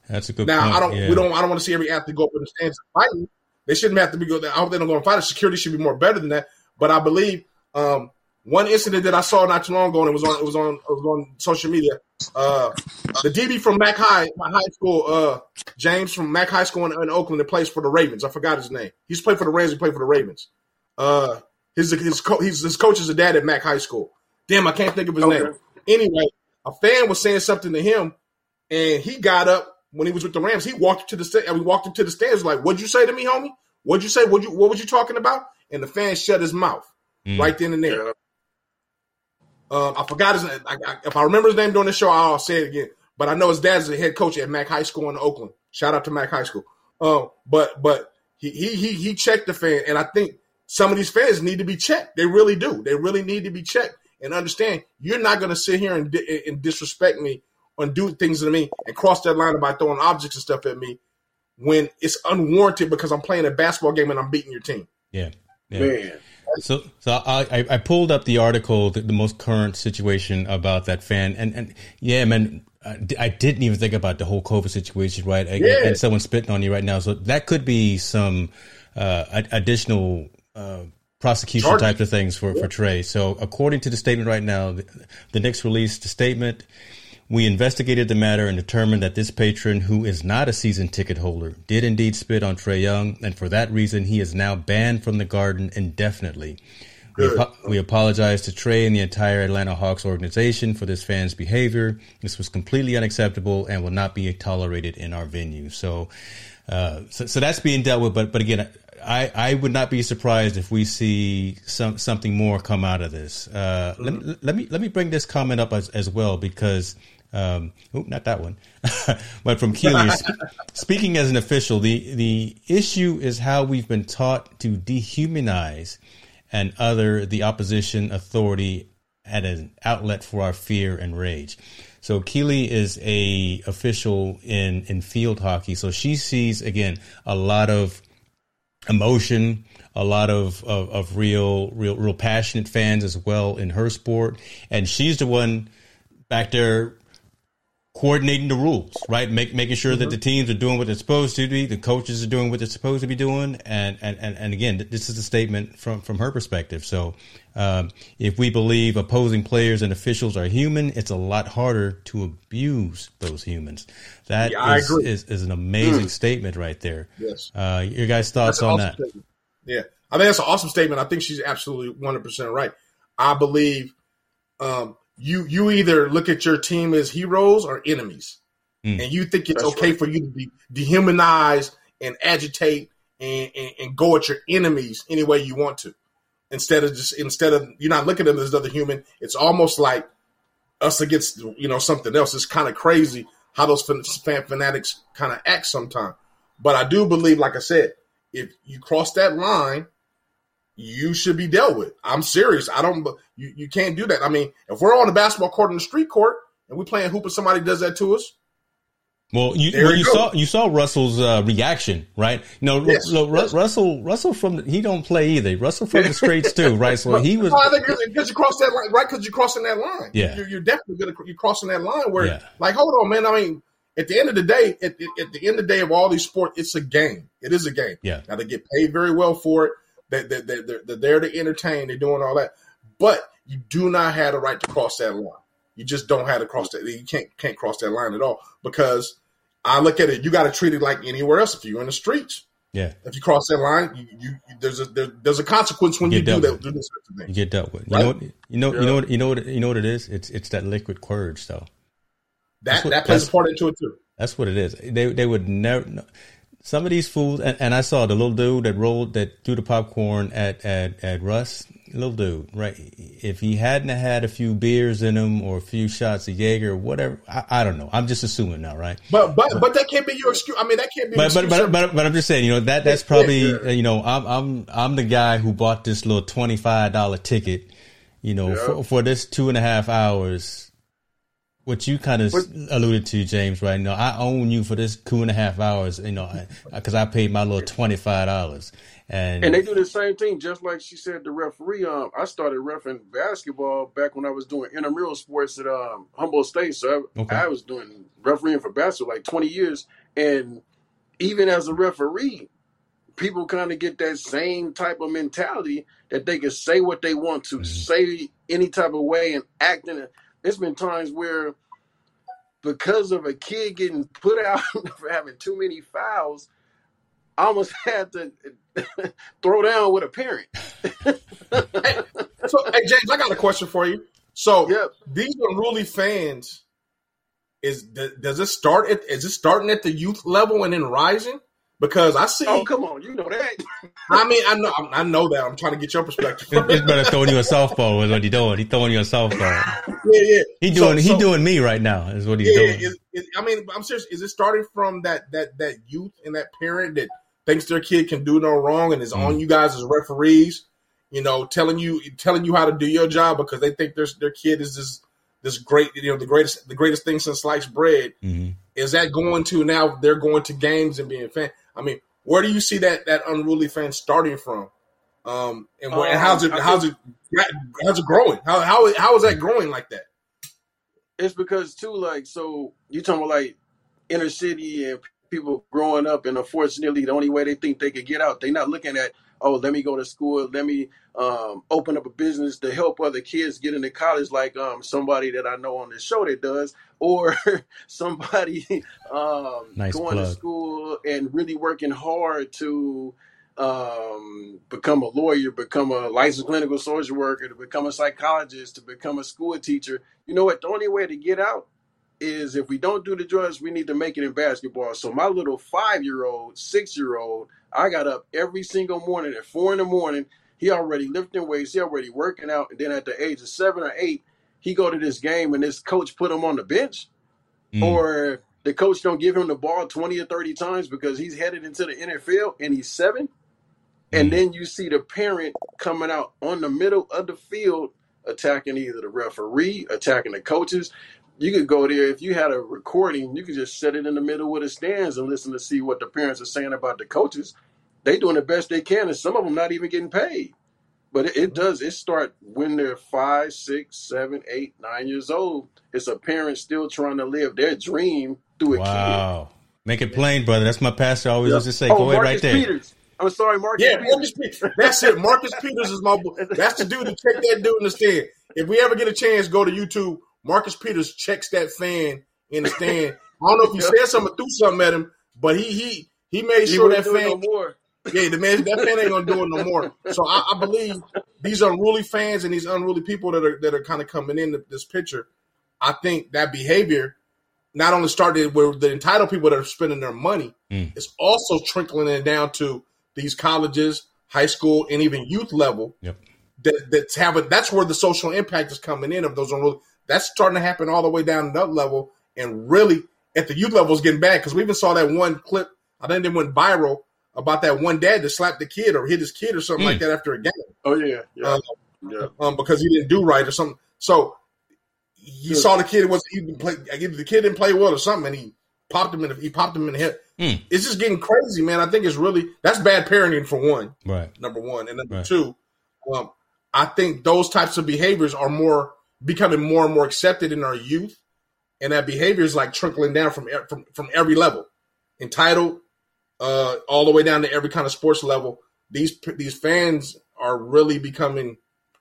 That's a good. Now point. I don't. Yeah. We don't. I don't want to see every athlete go up in the stands fighting. They shouldn't have to be go. I hope they don't go and fight. Security should be more better than that. But I believe um, one incident that I saw not too long ago, and it was on. It was on. It was on social media. Uh, the DB from Mac High, my high school, uh, James from Mac High School in, in, Oakland, that plays for the Ravens. I forgot his name. He's played for the Rams. He played for the Ravens. Uh, his his, co- his, his coach is a dad at Mac High School. Damn, I can't think of his okay. name. Anyway, a fan was saying something to him, and he got up when he was with the Rams. He walked to the stand. We walked up to the stands like, "What'd you say to me, homie? What'd you say? What you what was you talking about?" And the fan shut his mouth mm. right then and there. Um, I forgot his name. I, I, if I remember his name during the show, I'll say it again. But I know his dad's the head coach at Mac High School in Oakland. Shout out to Mac High School. Um, but but he he he he checked the fan, and I think some of these fans need to be checked. They really do. They really need to be checked and understand you're not going to sit here and, and disrespect me and do things to me and cross that line by throwing objects and stuff at me when it's unwarranted because I'm playing a basketball game and I'm beating your team. Yeah. yeah. Man. So, so I, I pulled up the article, the, the, most current situation about that fan, and and yeah, man, I didn't even think about the whole COVID situation, right? Yeah. And someone spitting on you right now, so that could be some uh, additional uh, prosecution Charge. types of things for yeah. for Trae. So, according to the statement right now, the, the Knicks released a statement we investigated the matter and determined that this patron, who is not a season ticket holder, did indeed spit on Trae Young, and for that reason, he is now banned from the Garden indefinitely. We, we, apologize to Trae and the entire Atlanta Hawks organization for this fan's behavior. This was completely unacceptable and will not be tolerated in our venue. So, uh, so, so, that's being dealt with. But, but again, I, I would not be surprised if we see some something more come out of this. Uh, mm-hmm. let, let me let me bring this comment up as, as well because um, oh, not that one, but from Keely. speaking as an official, the the issue is how we've been taught to dehumanize and other the opposition authority at an outlet for our fear and rage. So Keely is a official in in field hockey, so she sees again a lot of emotion, a lot of, of, of real real real passionate fans as well in her sport, and she's the one back there coordinating the rules, right? Make, making sure mm-hmm. that the teams are doing what they're supposed to be, the coaches are doing what they're supposed to be doing, and and and, and again, this is a statement from from her perspective. So, um, if we believe opposing players and officials are human, it's a lot harder to abuse those humans. That yeah, is, is, is an amazing mm. statement right there. Yes. Uh, your guys' thoughts on awesome that? Statement. Yeah, I think that's an awesome statement. I think she's absolutely one hundred percent right. I believe. Um, you you either look at your team as heroes or enemies, mm. and you think it's That's okay right. for you to be dehumanize and agitate and, and, and, go at your enemies any way you want to, instead of just instead of you're not looking at them as another human. It's almost like us against you know something else. It's kind of crazy how those fan fanatics kind of act sometimes. But I do believe, like I said, if you cross that line you should be dealt with. I'm serious. I don't. You you can't do that. I mean, if we're on the basketball court in the street court and we're playing hoop and somebody does that to us. Well, you, well, you, you saw you saw Russell's uh, reaction, right? You know, yes, Ru- yes. Russell Russell from the, he don't play either. Russell from the streets too, right? So he was. Well, I think because you cross that line, right? Because you're crossing that line. Yeah, you're, you're definitely gonna you're crossing that line where, yeah. like, hold on, man. I mean, at the end of the day, at, at the end of the day of all these sports, it's a game. It is a game. Yeah. Now they get paid very well for it. They, they, they, they're, they're there to entertain. They're doing all that. But you do not have the right to cross that line. You just don't have to cross that. You can't can't cross that line at all because I look at it. You got to treat it like anywhere else. If you're in the streets, Yeah. If you cross that line, you, you, you there's a there, there's a consequence when You you, get do that. Do this type of You get dealt with. You Right. know what you know you know what you know what you know what it is? It's it's that liquid courage though. That what- that plays a part into it too. That's what it is. They they would never. Some of these fools, and, and I saw the little dude that rolled that threw the popcorn at at at Russ. Little dude, right? If he hadn't had a few beers in him or a few shots of Jaeger or whatever, I, I don't know. I'm just assuming now, right? But but but that can't be your excuse. I mean, that can't be. But but, but but but I'm just saying, you know that that's probably you know I'm I'm I'm the guy who bought this little twenty five dollar ticket, you know, Yeah. for, for this two and a half hours. What you kind of alluded to, James, right? now, I own you for this two and a half hours, you know, because I paid my little twenty five dollars, and, And they do the same thing, just like she said. The referee. Um, I started refing basketball back when I was doing intramural sports at um, Humboldt State. So I, Okay. I was doing refereeing for basketball like twenty years, and even as a referee, people kind of get that same type of mentality that they can say what they want to, Mhm. say any type of way, and act in it. There's been times where, because of a kid getting put out for having too many fouls, I almost had to throw down with a parent. So, hey James, I got a question for you. So, Yep. these unruly fans is does it start at is it starting at the youth level and then rising? Because I see, Oh, come on, you know that. I mean, I know, I know that. I'm trying to get your perspective. It- it's better throwing you a softball is what he doing. He throwing you a softball. yeah, yeah. He So- doing he so- doing me right now is what he's Yeah, doing. is, is, I mean, I'm serious. Is it starting from that that that youth and that parent that thinks their kid can do no wrong and is Mm. on you guys as referees? You know, telling you telling you how to do your job because they think their their kid is this this great, you know, the greatest the greatest thing since sliced bread. hmm Is that going to now? They're going to games and being fan. I mean, where do you see that that unruly fan starting from? Um, and, where, and how's it Um, I how's it how's it growing? How how how is that growing like that? It's because too, like, so you talking about like inner city and people growing up, and unfortunately, the only way they think they could get out, they're not looking at, oh, let me go to school, let me um, open up a business to help other kids get into college, like um, somebody that I know on this show that does, or somebody um, Nice going to plug. school and really working hard to um, become a lawyer, become a licensed clinical social worker, to become a psychologist, to become a school teacher. You know what? The only way to get out is if we don't do the drugs, we need to make it in basketball. So my little five year old, six year old, I got up every single morning at four in the morning. He already lifting weights, he already working out, and then at the age of seven or eight, he go to this game and this coach put him on the bench, Mm. or the coach don't give him the ball twenty or thirty times because he's headed into the NFL and he's seven. And Mm. then you see the parent coming out on the middle of the field attacking either the referee, attacking the coaches. You could go there if you had a recording, you could just set it in the middle of the stands and listen to see what the parents are saying about the coaches. They doing the best they can, and some of them not even getting paid. But it, it mm-hmm. does. It start when they're five, six, seven, eight, nine years old. It's a parent still trying to live their dream through a Wow. Make it plain, brother. That's my pastor always kid. used to say. oh, Go ahead Marcus right there. Peters. I'm sorry, Marcus Yeah, Peters. Marcus Peters. That's it. Marcus Peters is my boy. That's the dude to check that dude in the stand. If we ever get a chance, go to YouTube. Marcus Peters checks that fan in the stand. I don't know if he said something or threw something at him, but he he he made He sure wouldn't that fan. no more. Yeah, the man that fan ain't gonna do it no more. So I, I believe these unruly fans and these unruly people that are that are kind of coming in this picture. I think that behavior not only started with the entitled people that are spending their money, Mm. it's also trickling it down to these colleges, high school, and even youth level. Yep. That that's having that's where the social impact is coming in of those unruly. That's starting to happen all the way down to that level, and really at the youth level is getting bad because we even saw that one clip. I think it went viral about that one dad that slapped the kid or hit his kid or something Mm. like that after a game Oh yeah, yeah, Um, yeah. um, because he didn't do right or something. So he Good. saw the kid was he didn't play. Either the kid didn't play well or something, and he popped him in. The, he popped him in the head. Mm. It's just getting crazy, man. I think it's really that's bad parenting for one. Right. Number one, and number Right. two, um, I think those types of behaviors are more becoming more and more accepted in our youth, and that behavior is like trickling down from from from every level, entitled, uh, all the way down to every kind of sports level. These these fans are really becoming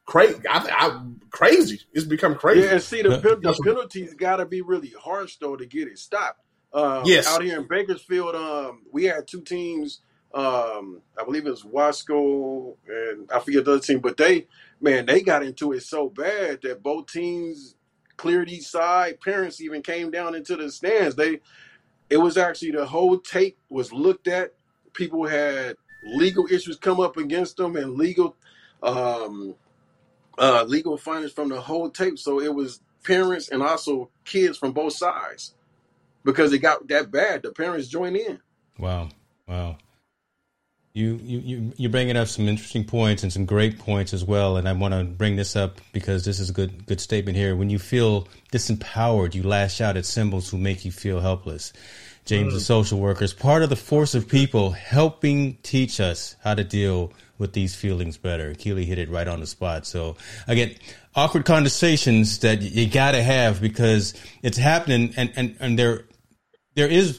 crazy. I, I, crazy. It's become crazy. Yeah, and see the, But- pen- the penalties got to be really harsh though to get it stopped. Um, Yes. out here in Bakersfield, um, we had two teams Um, I believe it was Wasco and I forget the other team, but they man, they got into it so bad that both teams cleared each side. Parents even came down into the stands. They it was actually the whole tape was looked at. People had legal issues come up against them and legal um uh legal findings from the whole tape. So it was parents and also kids from both sides because it got that bad. The parents joined in. Wow. Wow. You, you, you, you're bringing up some interesting points and some great points as well. And I want to bring this up because this is a good, good statement here. When you feel disempowered, you lash out at symbols who make you feel helpless. James, mm. the social worker, is part of the force of people helping teach us how to deal with these feelings better. Keely hit it right on the spot. So again, awkward conversations that you got to have because it's happening and, and, and there, there is,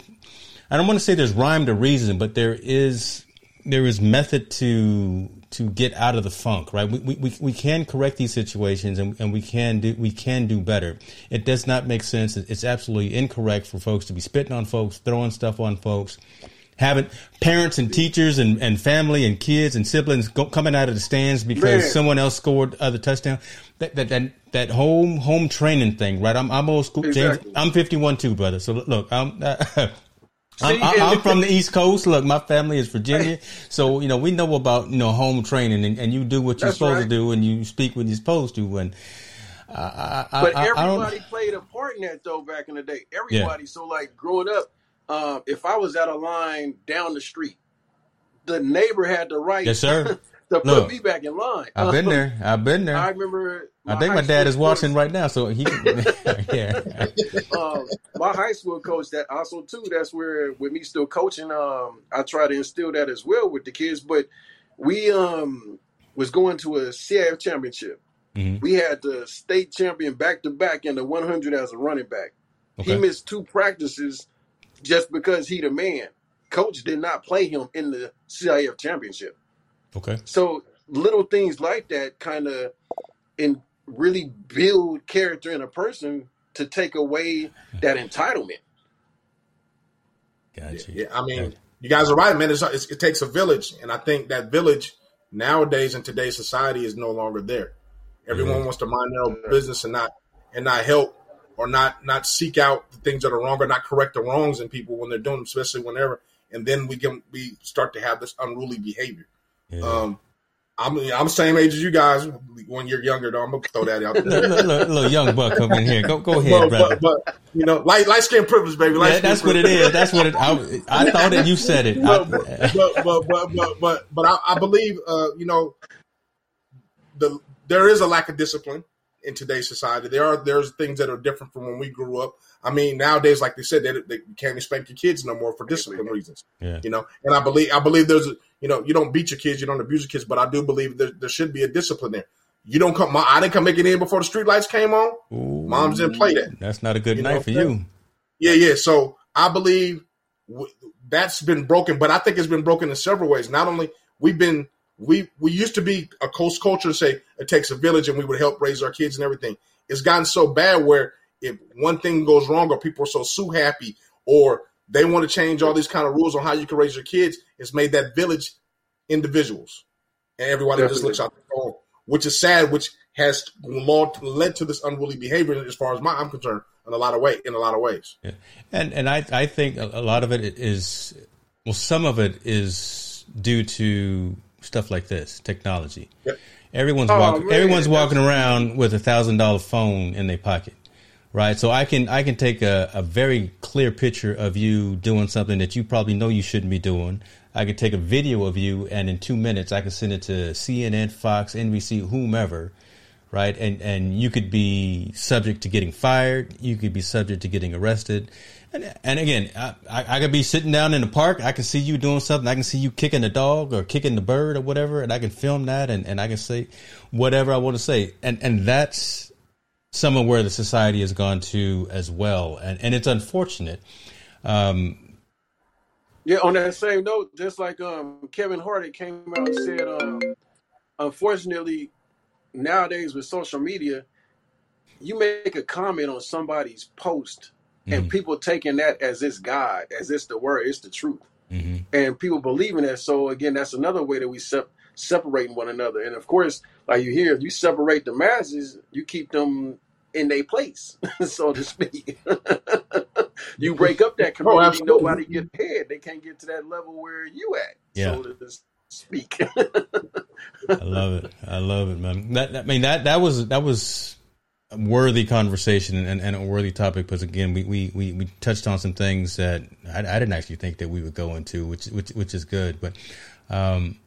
I don't want to say there's rhyme to reason, but there is there is method to to get out of the funk, right? We, we, we can correct these situations and, and we can do we can do better. It does not make sense. It's absolutely incorrect for folks to be spitting on folks, throwing stuff on folks, having parents and teachers and, and family and kids and siblings go, coming out of the stands because Man. someone else scored other touchdown. That, that that that home home training thing, right? I'm I'm old school. Exactly. James, I'm 51 too, brother. So look, I'm. Uh, I'm, I'm, from the East Coast. Look, my family is Virginia, so you know we know about you know home training, and, and you do what you're That's supposed right. to do, and you speak when you're supposed to. And I, I, but I, everybody played a part in that though back in the day. Everybody. Yeah. So like growing up, um, if I was at a line down the street, the neighbor had the right. Yes, sir. to put Look, me back in line. I've been there. I've been there. I remember. I think my dad is watching coach, right now, so he. yeah. um, my high school coach, that also too. That's where with me still coaching. Um, I try to instill that as well with the kids. But we um was going to a CIF championship. Mm-hmm. We had the state champion back to back in the 100 as a running back. Okay. He missed two practices just because he the man. Coach did not play him in the CIF championship. Okay. So little things like that kind of and really build character in a person to take away that entitlement. Gotcha. Yeah, yeah I mean, gotcha. you guys are right, man. It's, it's, it takes a village, and I think that village nowadays in today's society is no longer there. Everyone wants to mind their own business and not and not help or not not seek out the things that are wrong or not correct the wrongs in people when they're doing, them, especially whenever. And then we can we start to have this unruly behavior. Yeah. Um, I'm I'm same age as you guys. One year younger, though. I'm gonna throw that out there. little, little, little, young buck come in here. Go go ahead, but, brother. But, but, you know, light light skin privilege, baby. Light yeah, that's what it is. That's what it. I, I thought that you said it. but, but, but, but but but but I, I believe uh, you know the there is a lack of discipline in today's society. There are there's things that are different from when we grew up. I mean, nowadays, like they said, they, they can't spank your kids no more for discipline reasons. Yeah. You know, and I believe I believe there's a, you know you don't beat your kids, you don't abuse your kids, but I do believe there, there should be a discipline there. You don't come. I didn't come making in before the street lights came on. Ooh, Moms didn't play that. That's not a good you night for you. Yeah, yeah. So I believe w- that's been broken, but I think it's been broken in several ways. Not only we've been we we used to be a coast culture to say it takes a village and we would help raise our kids and everything. It's gotten so bad where if one thing goes wrong or people are so sue happy or they want to change all these kind of rules on how you can raise your kids, it's made that village individuals. And everybody Definitely. just looks out the phone, which is sad, which has led to this unruly behavior as far as my, I'm concerned in a lot of way in a lot of ways. Yeah. And and I I think a lot of it is well some of it is due to stuff like this, technology. Yep. Everyone's oh, walking everyone's walking around with a thousand dollar phone in their pocket right? So I can I can take a, a very clear picture of you doing something that you probably know you shouldn't be doing. I could take a video of you, and in two minutes, I can send it to CNN, Fox, NBC, whomever, right? And and you could be subject to getting fired. You could be subject to getting arrested. And, and again, I, I, I could be sitting down in the park. I can see you doing something. I can see you kicking the dog or kicking the bird or whatever, and I can film that, and, and I can say whatever I want to say. And and that's some of where the society has gone to as well, and and it's unfortunate. Um, yeah, on that same note, just like um, Kevin Hart came out and said, um, unfortunately, nowadays with social media, you make a comment on somebody's post, and mm-hmm. people taking that as it's God, as it's the word, it's the truth. mm-hmm. and people believing in that. So again, that's another way that we sep- separating one another. And of course, like you hear, if you separate the masses, you keep them in their place, so to speak. you break up that oh, community, oh, nobody get ahead. They can't get to that level where you at. Yeah. So to speak. I love it. I love it, man. That, I mean that that was that was a worthy conversation and, and a worthy topic because again we, we, we, we touched on some things that I, I, didn't actually think that we would go into, which which which is good. But um,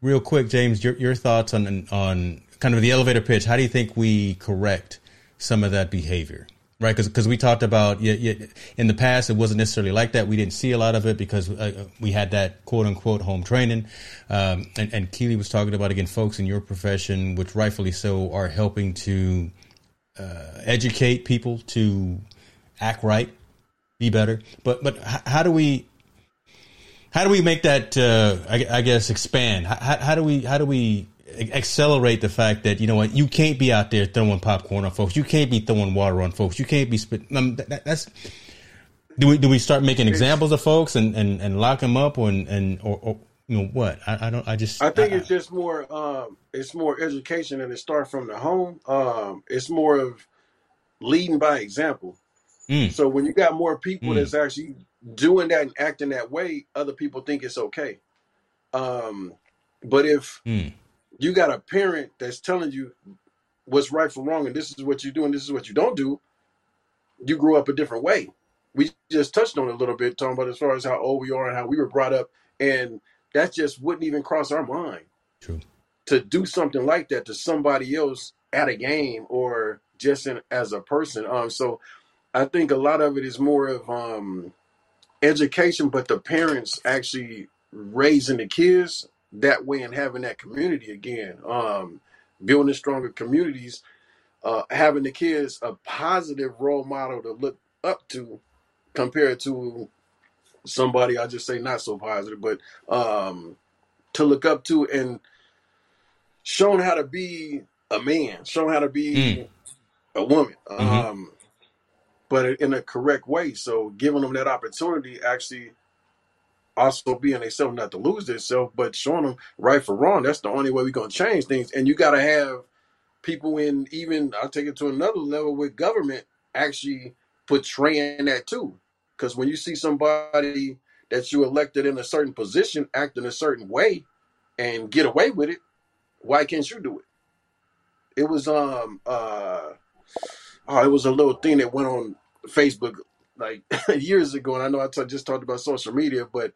real quick, James, your your thoughts on on kind of the elevator pitch. How do you think we correct some of that behavior? Right, because we talked about yeah, yeah, in the past it wasn't necessarily like that. We didn't see a lot of it because uh, we had that quote unquote home training, um, and, and Keely was talking about again folks in your profession, which rightfully so are helping to uh, educate people to act right, be better. But but how do we how do we make that uh, I, I, guess expand? How, how do we how do we accelerate the fact that you know what you can't be out there throwing popcorn on folks. You can't be throwing water on folks. You can't be spit. Um, that, that's do we do we start making examples of folks and and, and lock them up or, and and or, or you know what I, I, don't I just I think I, it's just more um it's more education and it starts from the home. Um, it's more of leading by example. Mm. So when you got more people mm. that's actually doing that and acting that way, other people think it's okay. Um, but if mm you got a parent that's telling you what's right from wrong and this is what you do and this is what you don't do, you grew up a different way. We just touched on it a little bit, talking about as far as how old we are and how we were brought up, and that just wouldn't even cross our mind. True. To do something like that to somebody else at a game or just in, as a person. Um, so I think a lot of it is more of um, education, but the parents actually raising the kids that way and having that community again. Um, building stronger communities, uh, having the kids a positive role model to look up to compared to somebody I just say not so positive, but um, to look up to and shown how to be a man, shown how to be mm. a woman. Mm-hmm. Um, but in a correct way. So giving them that opportunity actually also being themselves not to lose themselves, but showing them right for wrong. That's the only way we're gonna change things. And you gotta have people in even I'll take it to another level with government actually portraying that too. Because when you see somebody that you elected in a certain position act in a certain way and get away with it, why can't you do it? It was um uh oh, it was a little thing that went on Facebook like years ago, and I know I just talked about social media, but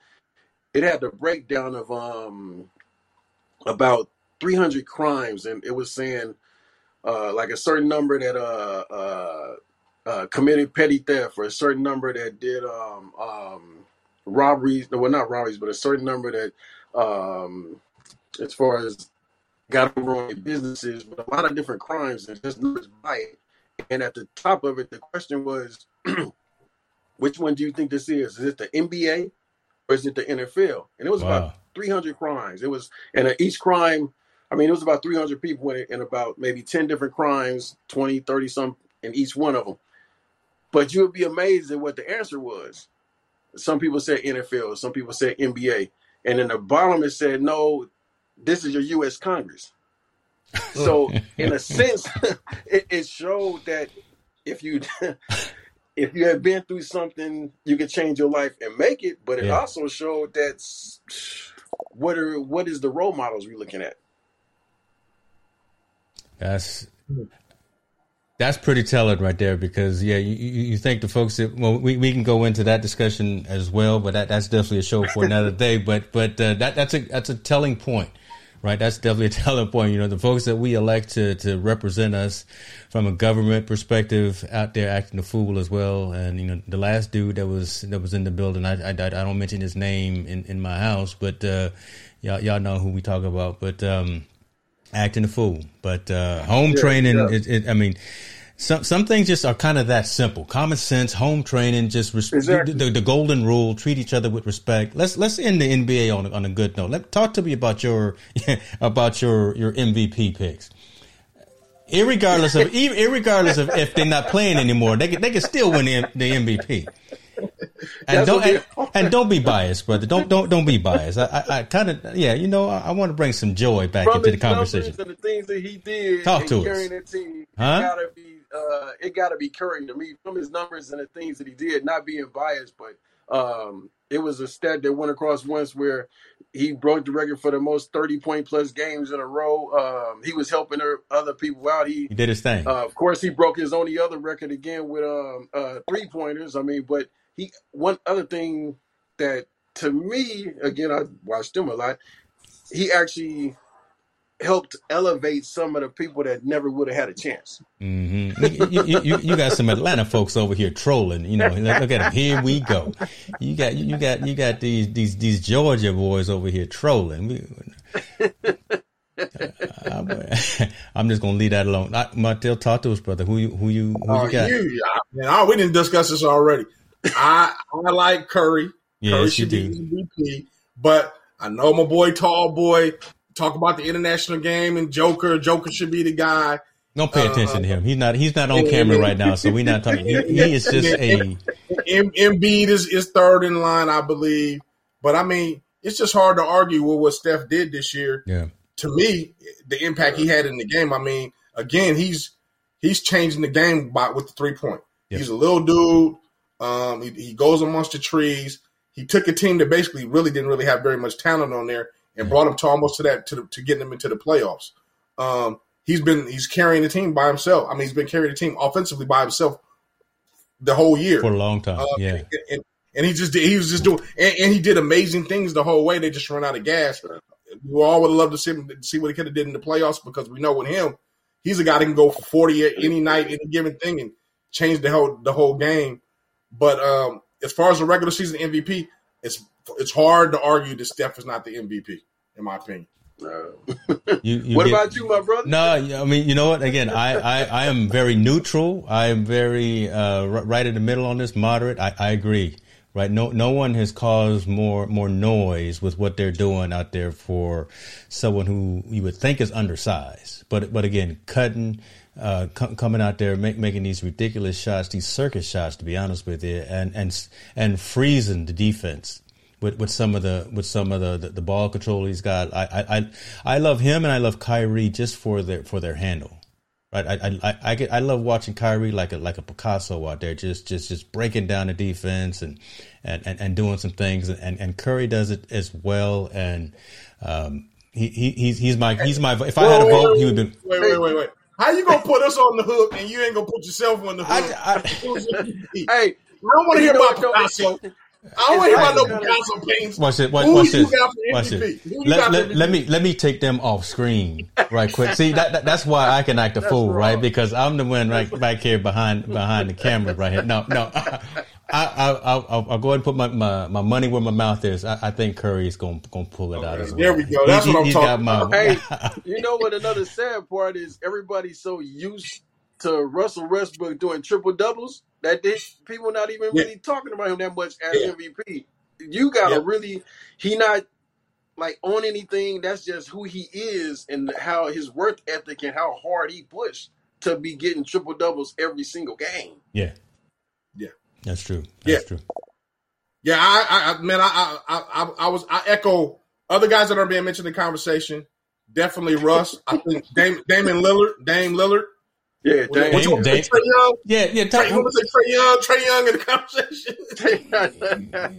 it had the breakdown of um about 300 crimes, and it was saying uh, like a certain number that uh, uh, uh, committed petty theft, or a certain number that did um, um, robberies. Well, not robberies, but a certain number that, um, as far as got over on businesses, but a lot of different crimes, and just numbers by it. And at the top of it, the question was which one do you think this is? Is it the NBA or is it the NFL? And it was wow. about 300 crimes. It was, and uh, each crime, I mean, it was about 300 people in about maybe 10 different crimes, 20, 30 some in each one of them. But you would be amazed at what the answer was. Some people said NFL, some people said NBA. And in the bottom it said, no, this is your U.S. Congress. So, in a sense, it, it showed that if you if you have been through something, you can change your life and make it. But it yeah. also showed that what are what is the role models we're looking at? That's that's pretty telling right there because yeah, you, you think the folks that well we, we can go into that discussion as well, but that, that's definitely a show for another day. But but uh, that that's a that's a telling point right? That's definitely a telling point. You know, the folks that we elect to to represent us from a government perspective out there acting a fool as well. And you know, the last dude that was that was in the building, I I, I don't mention his name in, in my house, but uh, y'all y'all know who we talk about. But um, acting a fool. But uh, home yeah, training, yeah. It, it, I mean some some things just are kind of that simple. Common sense, home training, just res- exactly. the, the, golden rule: treat each other with respect. Let's let's end the NBA on on a good note. Let talk to me about your about your your MVP picks. irregardless of irregardless of if they're not playing anymore, they can they can still win the, the MVP. And don't and, and, don't be biased, brother. Don't don't don't be biased. I I, I kind of yeah, you know, I, I, want to bring some joy back into the conversation. The things that he did, talk to us. Huh? It gotta be uh, it gotta be Curry to me from his numbers and the things that he did. Not being biased, but um, it was a stat that went across once where he broke the record for the most 30 point plus games in a row. Um, he was helping other people out. He, he did his thing. Uh, of course, he broke his only other record again with um, uh, three pointers. I mean, but he one other thing that to me, again, I watched him a lot. He actually helped elevate some of the people that never would have had a chance. Mm-hmm. you, you, you, you, got some Atlanta folks over here trolling. You know, look at them. Here we go. You got you got you got these these these Georgia boys over here trolling. I'm just gonna leave that alone. Martel, talk to us, brother. Who you who you who uh, you got? You, man, we didn't discuss this already. I I like Curry. Yes, Curry should be MVP, but I know my boy, Tallboy, talk about the international game and Joker. Joker should be the guy. Don't pay attention uh, to him. He's not. He's not on camera right now, so we're not talking. He, he is just a. Embiid is is third in line, I believe. But I mean, it's just hard to argue with what Steph did this year. Yeah. To me, the impact he had in the game. I mean, again, he's he's changing the game by with the three point. Yeah. He's a little dude. Um, he, he goes amongst the trees. He took a team that basically really didn't really have very much talent on there and brought him to almost to that to, to getting him into the playoffs. Um, he's been he's carrying the team by himself. I mean, he's been carrying the team offensively by himself the whole year for a long time. Uh, yeah, and, and, and, he just did, he was just doing and, and, he did amazing things the whole way. They just run out of gas. We all would love to see him see what he could have did in the playoffs because we know with him, he's a guy that can go for forty any night, any given thing, and change the whole the whole game. But um, as far as the regular season MVP, it's it's hard to argue that Steph is not the MVP, in my opinion. you, you what get, about you, my brother? No, I mean, you know what? Again, I, I, I am very neutral. I am very uh, right in the middle on this, moderate. I, I agree. Right? No, no one has caused more more noise with what they're doing out there for someone who you would think is undersized. But but again, cutting, uh, coming out there make, making these ridiculous shots, these circus shots, to be honest with you, and and and freezing the defense with, with some of the with some of the, the, the ball control he's got. I, I I love him and I love Kyrie just for their for their handle. Right, I I I, get, I love watching Kyrie like a like a Picasso out there, just just just breaking down the defense and and, and, and doing some things, and, and Curry does it as well. And um, he, he he's he's my he's my if I had a vote, he would be. Wait wait wait wait. How you gonna put us on the hook and you ain't gonna put yourself on the hook? I, I, hey, I don't want to hear about Picasso. I don't want to hear about no Picasso paintings. Watch it. Watch, watch this. Watch it. Let, let, let, me let me take them off screen right quick. See that, that that's why I can act a fool, wrong. right? Because I'm the one right back here behind behind the camera right here. No, no. I, I, I'll, I'll go ahead and put my, my, my money where my mouth is. I, I think Curry is going to gonna pull it okay, out as well. There we go. That's he, what I'm talking about. Hey, you know what? Another sad part is everybody's so used to Russell Westbrook doing triple doubles that they, people not even yeah. really talking about him that much as yeah. MVP. You gotta yeah. really he not like on anything. That's just who he is and how his work ethic and how hard he pushed to be getting triple doubles every single game. Yeah, yeah, that's true. That's yeah. true. Yeah, I, I, man, I, I, I, I was, I echo other guys that are being mentioned in the conversation. Definitely Russ. I think Dame, Damian Lillard, Dame Lillard. Yeah, Dame, what you Dame, Trae Young? Yeah, yeah. Trae, you want to say Trae Young? Trae Young in the conversation.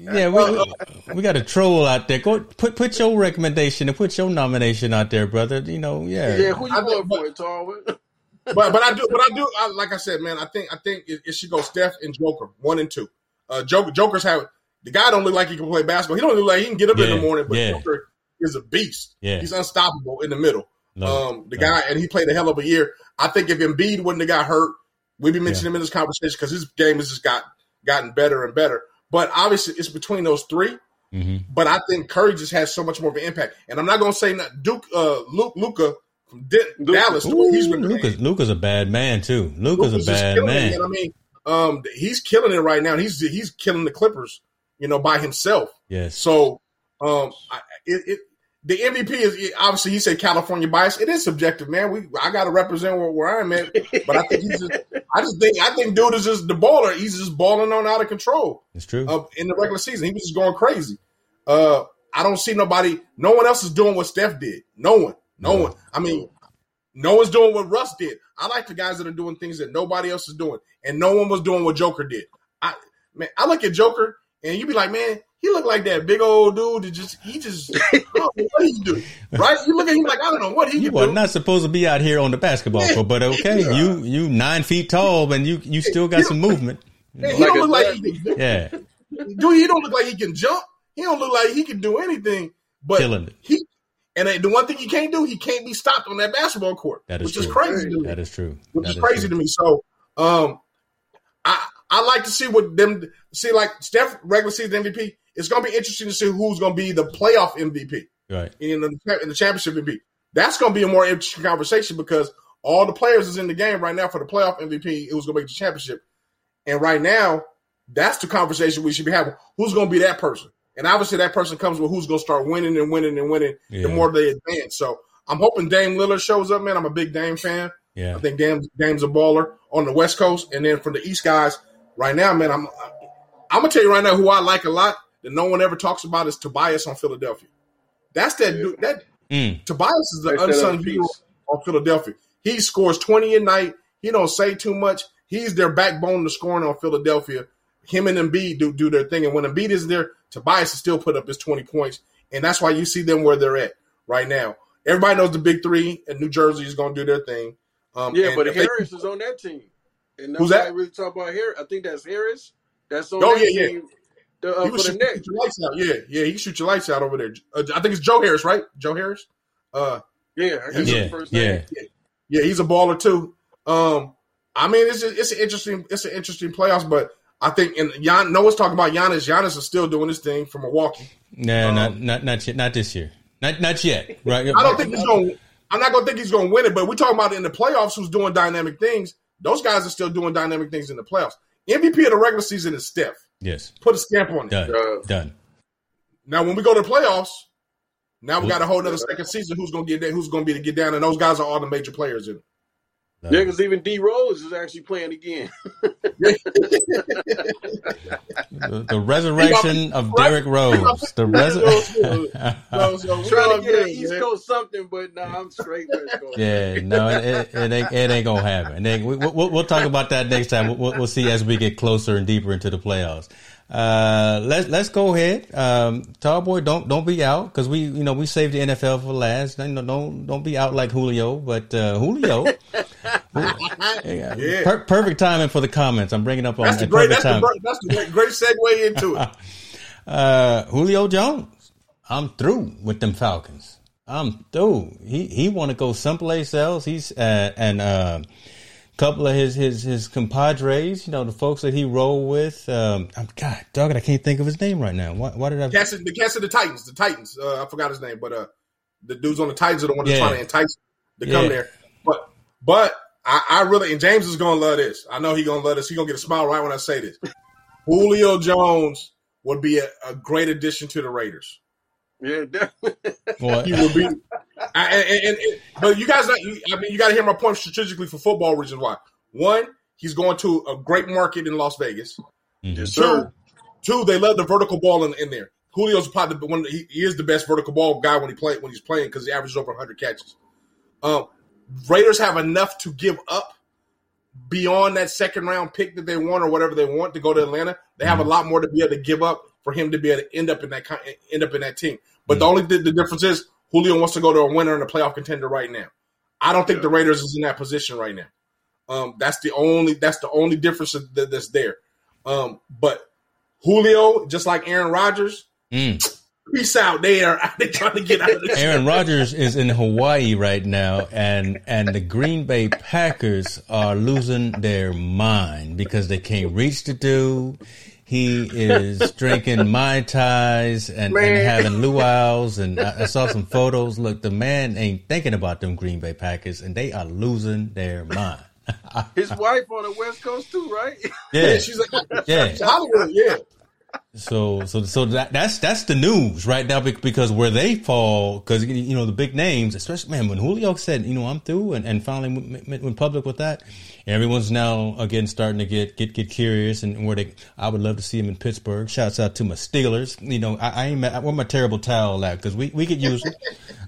yeah, we we got a troll out there. Go put put your recommendation and put your nomination out there, brother. You know, yeah. Yeah, who you going for, Tarwin? but but I do but I do I, like I said, man. I think I think it, it, should go Steph and Joker one and two. Uh, Joker Joker's have the guy don't look like he can play basketball. He don't look like he can get up yeah, in the morning, but yeah. Joker is a beast. Yeah, he's unstoppable in the middle. No, um, the no. guy and he played a hell of a year. I think if Embiid wouldn't have got hurt, we'd be mentioning yeah. him in this conversation because his game has just got gotten better and better. But obviously, it's between those 3 mm-hmm. But I think Curry just has so much more of an impact. And I'm not going to say not Duke, uh, Luke, Luka from D- Dallas. Ooh, he's been Luka's, Luka's a bad man too. Luka's, Luka's a bad man. It, I mean, um, he's killing it right now. He's he's killing the Clippers, you know, by himself. Yes. So, um, I, it, it the MVP is obviously he said California bias. It is subjective, man. We I got to represent where, where, I'm at, but I think he's just. I just think I think dude is just the baller. He's just balling on out of control. It's true. Uh, in the regular season, he was just going crazy. Uh, I don't see nobody. No one else is doing what Steph did. No one. No, no. one. I mean, no one's doing what Russ did. I like the guys that are doing things that nobody else is doing, and no one was doing what Joker did. I man, I look at Joker, and you'd be like, man, he looked like that big old dude that just he just what he do right? You look at him like I don't know what he. You are not supposed to be out here on the basketball yeah. court, but okay, yeah. you you nine feet tall and you you still got some movement. he like don't look like he can, yeah, dude. He don't look like he can jump. He don't look like he can do anything. But Killing it. he and the one thing he can't do, he can't be stopped on that basketball court, that is which true. is crazy to me. That is true. Which that is, is crazy true. to me. So, um, I I like to see what them see like Steph regular season MVP it's going to be interesting to see who's going to be the playoff MVP, right? In the, in the championship MVP. That's going to be a more interesting conversation because all the players is in the game right now for the playoff MVP. It was going to make the championship, and right now, that's the conversation we should be having. Who's going to be that person? And obviously, that person comes with who's going to start winning and winning and winning yeah. the more they advance. So I'm hoping Dame Lillard shows up, man. I'm a big Dame fan. Yeah. I think Dame, Dame's a baller on the West Coast, and then for the East guys, right now, man, I'm I'm gonna tell you right now who I like a lot that no one ever talks about is Tobias on Philadelphia. That's that yeah. dude. That mm. Tobias is the unsung hero on Philadelphia. He scores twenty a night. He don't say too much. He's their backbone to scoring on Philadelphia. Him and Embiid do, do their thing, and when Embiid is there, Tobias is still put up his twenty points, and that's why you see them where they're at right now. Everybody knows the big three, and New Jersey is going to do their thing. Um, yeah, but Harris they, is on that team, and who's that? Really talk about Harris. I think that's Harris. That's on. Oh yeah, team. yeah. The, uh, he was shoot, shoot your lights out. Yeah, yeah, he can shoot your lights out over there. Uh, I think it's Joe Harris, right? Joe Harris. Uh, yeah, yeah, yeah. yeah, yeah. He's a baller too. Um, I mean, it's just, it's an interesting it's an interesting playoffs, but I think and Jan, Noah's talking about Giannis. Giannis is still doing his thing from Milwaukee. No, um, not not not yet. Not this year. Not not yet. Right. I don't think he's going. I'm not going to think he's going to win it, but we're talking about in the playoffs who's doing dynamic things. Those guys are still doing dynamic things in the playoffs. MVP of the regular season is Steph. Yes. Put a stamp on it. Done. Uh, Done. Now, when we go to the playoffs, now we got a whole other second season. Who's going to get there? Who's going to be to get down? And those guys are all the major players in. Yeah, because even D Rose is actually playing again. the, the, resurrection of Derrick Rose. The resurrection. Trying to get East Coast something, but no, I'm straight West Coast. Yeah, no, it, it, ain't, it ain't gonna happen. We, will we'll talk about that next time. We'll, we'll see as we get closer and deeper into the playoffs. Uh, let's let's go ahead. Um, Tallboy, don't don't be out because we you know we saved the NFL for last. Don't don't, don't be out like Julio, but uh, Julio, yeah. Per- perfect timing for the comments. I'm bringing up on that's the great that's the, that's the great segue into it. uh, Julio Jones, I'm through with them Falcons. I'm through. He he want to go someplace else. He's uh, and. Uh, couple of his his his compadres, you know, the folks that he rolled with. Um, I'm God, dog, I can't think of his name right now. Why, why did I? Cats the cats of the Titans, the Titans. Uh, I forgot his name, but uh, the dudes on the Titans are the ones yeah. trying to entice to come there. But but I, I, really and James is gonna love this. I know he gonna love this. He gonna get a smile right when I say this. Julio Jones would be a, a great addition to the Raiders. Yeah, definitely. he will be. I, and, and, and, but you guys, I mean, you got to hear my point strategically for football reasons. Why? One, he's going to a great market in Las Vegas. Mm-hmm. Yes, two, two, they love the vertical ball in, in there. Julio's probably one. He, he, is the best vertical ball guy when he play when he's playing because he averages over 100 catches. Um, Raiders have enough to give up beyond that second round pick that they want or whatever they want to go to Atlanta. They have mm-hmm. a lot more to be able to give up for him to be able to end up in that end up in that team. But mm-hmm. the only the, the difference is Julio wants to go to a winner and a playoff contender right now. I don't think yeah. the Raiders is in that position right now. Um, that's the only that's the only difference that, that's there. Um, but Julio, just like Aaron Rodgers, mm. peace out. They are they trying to get out of this. Aaron Rodgers is in Hawaii right now, and and the Green Bay Packers are losing their mind because they can't reach the dude. He is drinking mai tais and, and having luau's, and I, I, saw some photos. Look, the man ain't thinking about them Green Bay Packers, and they are losing their mind. His wife on the West Coast too, right? Yeah, yeah she's like, yeah, Hollywood, yeah. So, so, so that, that's that's the news right now because where they fall, because you know the big names, especially man, when Julio said, you know, I'm through, and, and finally went public with that, everyone's now again starting to get get get curious and where they. I would love to see him in Pittsburgh. Shouts out to my Steelers. You know, I, I ain't I want my terrible towel out because we, we could use.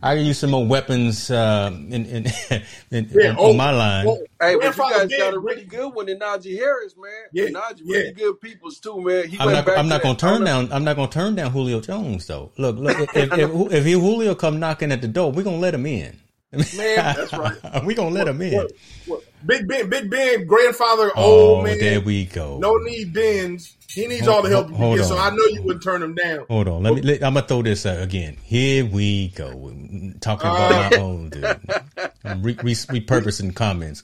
I could use some more weapons uh, in in, in, yeah, oh, on my line. Oh, hey, but you guys got a really good one in Najee Harris, man. Yeah, Najee yeah. really good people's too, man. He I'm not, I'm not gonna turn down. I'm not gonna turn down Julio Jones though. Look, look. If, if, if, if Julio come knocking at the door, we're gonna let him in. Man, that's right. we gonna let him in. What, what, Big Ben, Big Ben, grandfather, oh, old man. There we go. No need Ben's. He needs hold, all the help he can get. So I know you wouldn't turn him down. Hold on. Let me. Let, I'm gonna throw this uh, again. Here we go. Talking about uh, my own dude. I'm re, re, repurposing comments.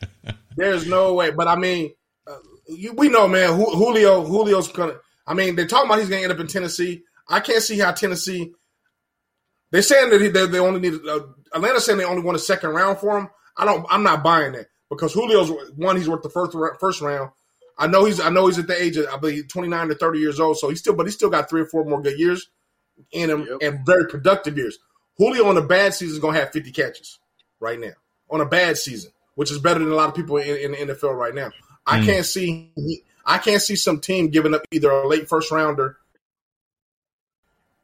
There's no way. But I mean, uh, you, we know, man. Julio, Julio's gonna. I mean, they're talking about he's gonna end up in Tennessee. I can't see how Tennessee. They're saying that he, they, they only need. Uh, Atlanta saying they only want a second round for him. I don't. I'm not buying that because Julio's one. He's worth the first first round. I know he's I know he's at the age of I believe 29 to 30 years old. So he's still, but he's still got three or four more good years in him yep. and very productive years. Julio on a bad season is gonna have 50 catches right now on a bad season, which is better than a lot of people in, in the NFL right now. I mm. can't see I can't see some team giving up either a late first rounder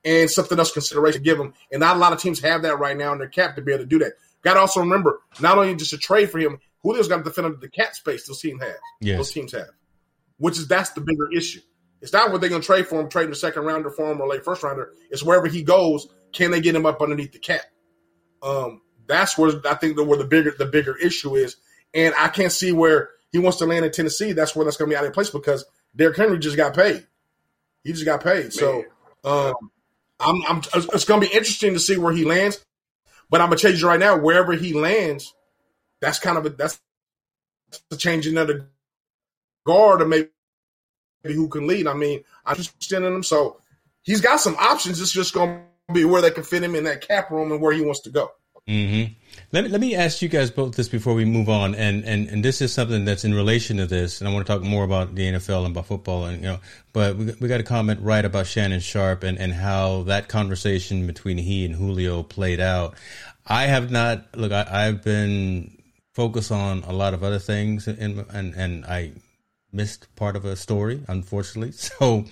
and something else consideration to give them. And not a lot of teams have that right now in their cap to be able to do that. Got to also remember, not only just a trade for him, Julio's got to defend under the cap space those teams have. Yes. Those teams have, which is that's the bigger issue. It's not what they're going to trade for him, trading the second rounder for him or late first rounder. It's wherever he goes, can they get him up underneath the cap? Um, that's where I think the, where the bigger the bigger issue is, and I can't see where he wants to land in Tennessee. That's where that's going to be out of place because Derrick Henry just got paid. He just got paid. Man. So um, I'm, I'm, it's going to be interesting to see where he lands. But I'm gonna tell you right now, wherever he lands, that's kind of a that's a changing of the guard or maybe who can lead. I mean, I'm just extending him, so he's got some options. It's just gonna be where they can fit him in that cap room and where he wants to go. Mm-hmm. Let me let me ask you guys both this before we move on, and and and this is something that's in relation to this, and I want to talk more about the NFL and about football, and you know, but we we got a comment right about Shannon Sharpe and and how that conversation between he and Julio played out. I have not look. I, I've been focused on a lot of other things, and and and I missed part of a story, unfortunately. So,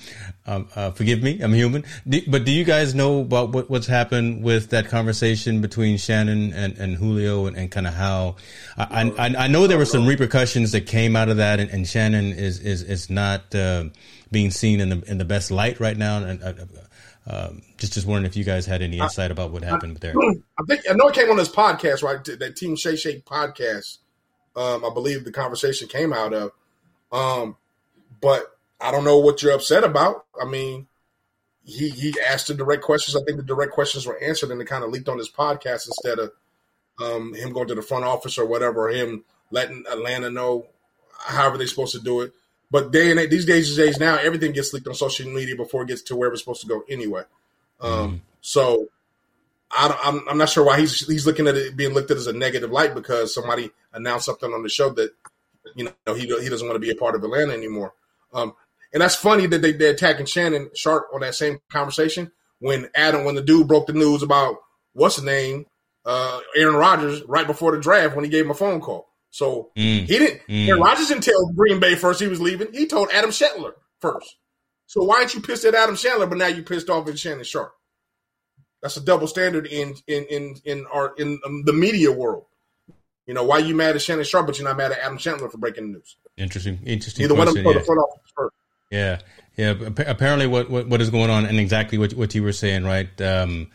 um, uh, forgive me, I'm human. Do, but do you guys know about what, what's happened with that conversation between Shannon and, and Julio and, and kind of how I, I, I, know there were some repercussions that came out of that and, and Shannon is, is, is not, uh, being seen in the, in the best light right now. And, uh, um, just just wondering if you guys had any insight about what happened I, there. I think I know it came on this podcast, right? That Team Shay Shake podcast. Um, I believe the conversation came out of. Um, but I don't know what you're upset about. I mean, he he asked the direct questions. I think the direct questions were answered, and it kind of leaked on his podcast instead of um, him going to the front office or whatever, or him letting Atlanta know however they're supposed to do it. But day and these days, these days now, everything gets leaked on social media before it gets to where it's supposed to go anyway. Um, mm-hmm. So I am I'm, I'm not sure why he's he's looking at it being looked at as a negative light because somebody announced something on the show that you know, he he doesn't want to be a part of Atlanta anymore. Um, and that's funny that they, they're attacking Shannon Sharpe on that same conversation when Adam, when the dude broke the news about what's the name, uh, Aaron Rodgers, right before the draft when he gave him a phone call. So mm. he didn't. Mm. Rodgers didn't tell Green Bay first he was leaving. He told Adam Schefter first. So why aren't you pissed at Adam Schefter, but now you pissed off at Shannon Sharpe? That's a double standard in in in in our in um, the media world. You know, why you mad at Shannon Sharpe, but you're not mad at Adam Schefter for breaking the news? Interesting, interesting. Either question, one of them yeah. the front office first. Yeah, yeah. Apparently, what, what what is going on, and exactly what what you were saying, right? Um,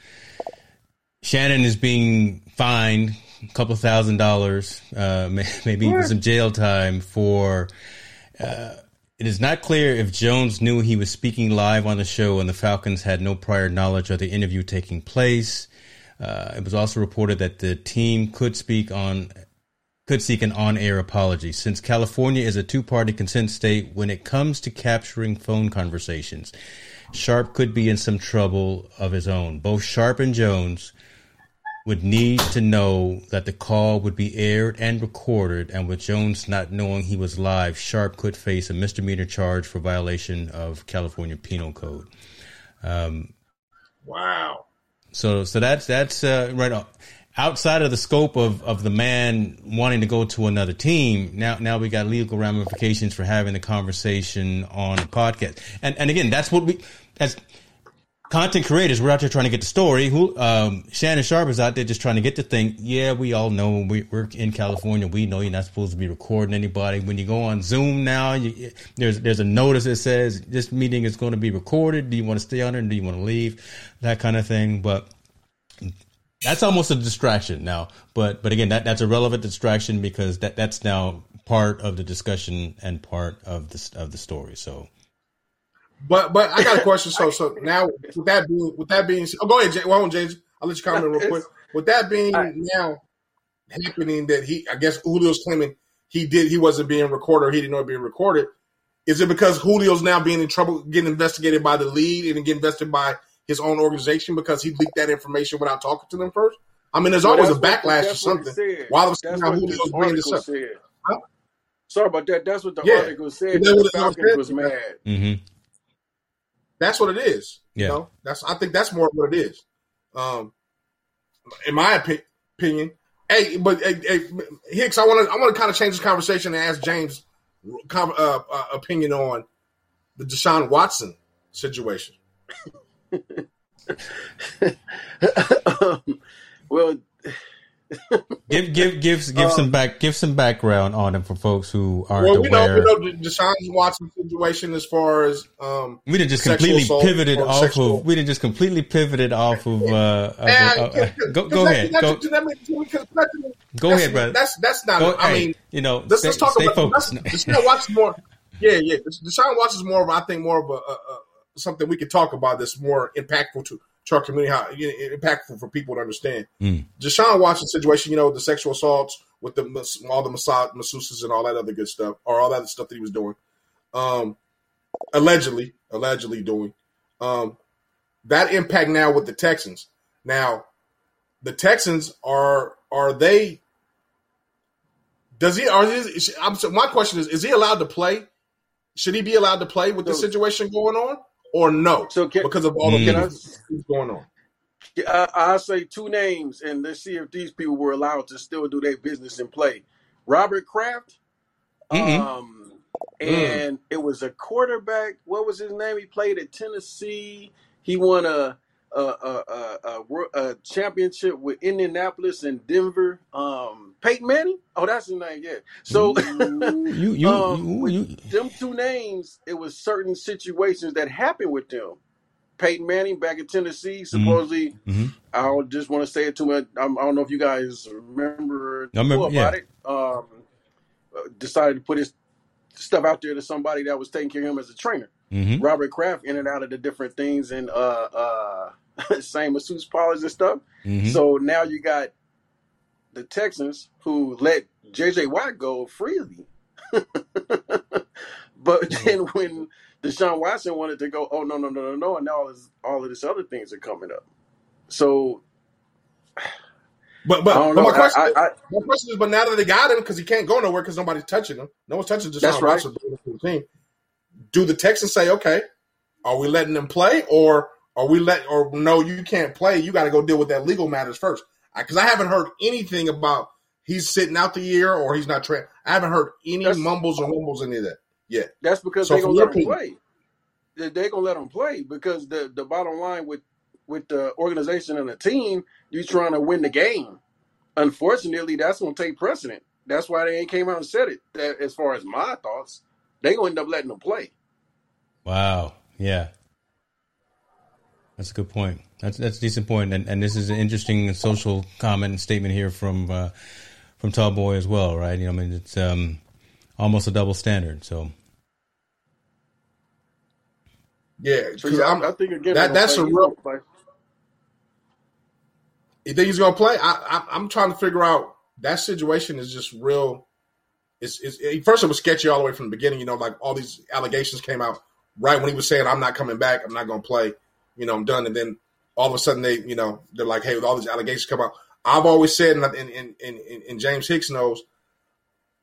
Shannon is being fined a couple thousand dollars, uh, maybe even some jail time for. Uh, it is not clear if Jones knew he was speaking live on the show and the Falcons had no prior knowledge of the interview taking place. Uh, it was also reported that the team could speak on could seek an on-air apology since California is a two-party consent state when it comes to capturing phone conversations. Sharpe could be in some trouble of his own. Both Sharpe and Jones would need to know that the call would be aired and recorded, and with Jones not knowing he was live, Sharpe could face a misdemeanor charge for violation of California Penal Code. Um, wow. So, so that's that's uh, right on. outside of the scope of, of the man wanting to go to another team. Now, now we got legal ramifications for having the conversation on a podcast. And and again, that's what we as content creators, we're out there trying to get the story. Who um, Shannon Sharpe is out there just trying to get the thing. Yeah, we all know we, are in California. We know you're not supposed to be recording anybody. When you go on Zoom now, you, there's there's a notice that says this meeting is going to be recorded. Do you want to stay on it? Do you want to leave? That kind of thing. But that's almost a distraction now. But but again, that that's a relevant distraction because that that's now part of the discussion and part of the of the story. So but but I got a question. So so now with that being with that being oh go ahead, Jay, well, James. I'll let you comment real quick. With that being now happening that he I guess Julio's claiming he did he wasn't being recorded or he didn't know it being recorded. Is it because Julio's now being in trouble, getting investigated by the lead and getting invested by his own organization because he leaked that information without talking to them first? I mean, there's well, always a backlash or something. Why was now Julio's bringing this up? Huh? Sorry about that. That's what the yeah. article said. The Falcons was mad. Mm-hmm. That's what it is. Yeah. You know, that's I think that's more what it is. Um, in my opinion. Hey, but hey, hey, Hicks, I want to I want to kind of change this conversation and ask James' uh, uh, opinion on the Deshaun Watson situation. um, well, give give give give some um, back give some background on it for folks who aren't well, we aware. Know, we know the Deshaun Watson situation as far as um, we didn't just completely pivoted off sexual. of we didn't just completely pivoted off of. Uh, of, uh, go go ahead. Go, go ahead, brother. That's that's not. Go, I mean, hey, you know, let's, stay, let's talk about focused. Deshaun Watson more. Yeah, yeah. Deshaun Watson is more of I think more of a, a, a something we could talk about that's more impactful to to our community, how you know, impactful for people to understand. Mm. Deshaun Watson situation, you know, the sexual assaults with the all the massage masseuses and all that other good stuff, or all that stuff that he was doing, um, allegedly, allegedly doing. Um, that impact now with the Texans. Now, the Texans are are they? Does he? Are he, I'm, my question is: Is he allowed to play? Should he be allowed to play with the situation going on? Or no? So can, because of all the things going on. I, I'll say two names, and let's see if these people were allowed to still do their business and play. Robert Kraft, mm-hmm. um, mm. and mm. it was a quarterback. What was his name? He played at Tennessee. He won a a, a, a, a championship with Indianapolis and Denver. Um, Peyton Manning. Oh, that's his name. Yeah. So you, you, um, you, them two names, it was certain situations that happened with them. Peyton Manning back in Tennessee, mm-hmm. supposedly. Mm-hmm. I just want to say it to me. I don't know if you guys remember, I remember about yeah. it. Um, decided to put his stuff out there to somebody that was taking care of him as a trainer. Mm-hmm. Robert Kraft in and out of the different things and uh, uh, same masseuse parlors and stuff. Mm-hmm. So now you got the Texans who let JJ Watt go freely. but mm-hmm. then when Deshaun Watson wanted to go, oh no, no, no, no, no, and now all this all of this other things are coming up. So but but, but my question, I, I, my question is, but now that they got him because he can't go nowhere because nobody's touching him. No one's touching Deshaun that's right. Watson. Do the Texans say, okay, are we letting them play, or are we let, or no, you can't play. You got to go deal with that legal matters first because I haven't heard anything about he's sitting out the year or he's not training. I haven't heard any that's, mumbles or mumbles any of that yet. That's because so they're gonna let him play. They're gonna let him play because the the bottom line with with the organization and the team, you're trying to win the game. Unfortunately, that's gonna take precedent. That's why they ain't came out and said it. That, as far as my thoughts, they gonna end up letting them play. Wow. Yeah. That's a good point. That's that's a decent point, and and this is an interesting social comment and statement here from uh, from Tallboy as well, right? You know, I mean, it's um, almost a double standard. So, yeah, because I think again that that's a real. You think he's gonna play? I, I am trying to figure out that situation is just real. It's, it's it, first it was sketchy all the way from the beginning. You know, like all these allegations came out right when he was saying, "I'm not coming back. I'm not gonna play." You know, I'm done. And then all of a sudden they, you know, they're like, hey, with all these allegations come out, I've always said, and, and, and, and James Hicks knows,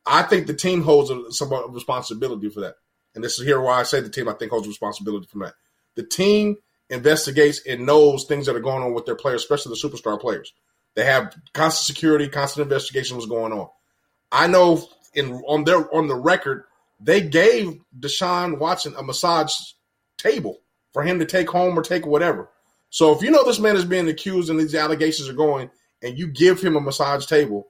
I think the team holds a, some responsibility for that. And this is here why I say the team I think holds responsibility for that. The team investigates and knows things that are going on with their players, especially the superstar players. They have constant security, constant investigation was going on. I know in on their on the record, they gave Deshaun Watson a massage table for him to take home or take whatever. So if you know this man is being accused and these allegations are going, and you give him a massage table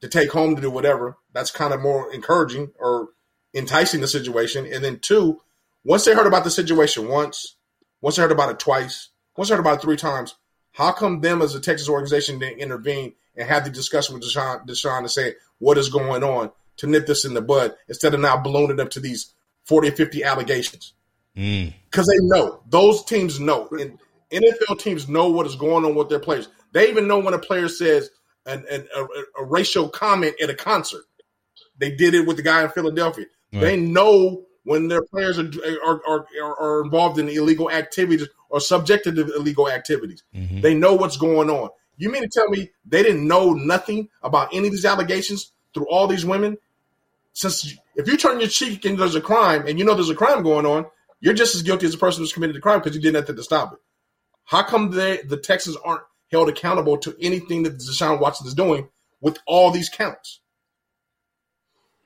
to take home to do whatever, that's kind of more encouraging or enticing the situation. And then two, once they heard about the situation once, once they heard about it twice, once they heard about it three times, how come them as a Texas organization didn't intervene and have the discussion with Deshaun, Deshaun to say what is going on to nip this in the bud instead of now ballooning up to these 40 or 50 allegations? Mm. Because they know. Those teams know. And NFL teams know what is going on with their players. They even know when a player says an, an, a, a, racial comment at a concert. They did it with the guy in Philadelphia. Right. They know when their players are, are, are, are involved in illegal activities or subjected to illegal activities. Mm-hmm. They know what's going on. You mean to tell me they didn't know nothing about any of these allegations through all these women? Since if you turn your cheek and there's a crime and you know there's a crime going on, you're just as guilty as the person who's committed the crime because you did nothing to stop it. How come they, the Texans aren't held accountable to anything that Deshaun Watson is doing with all these counts?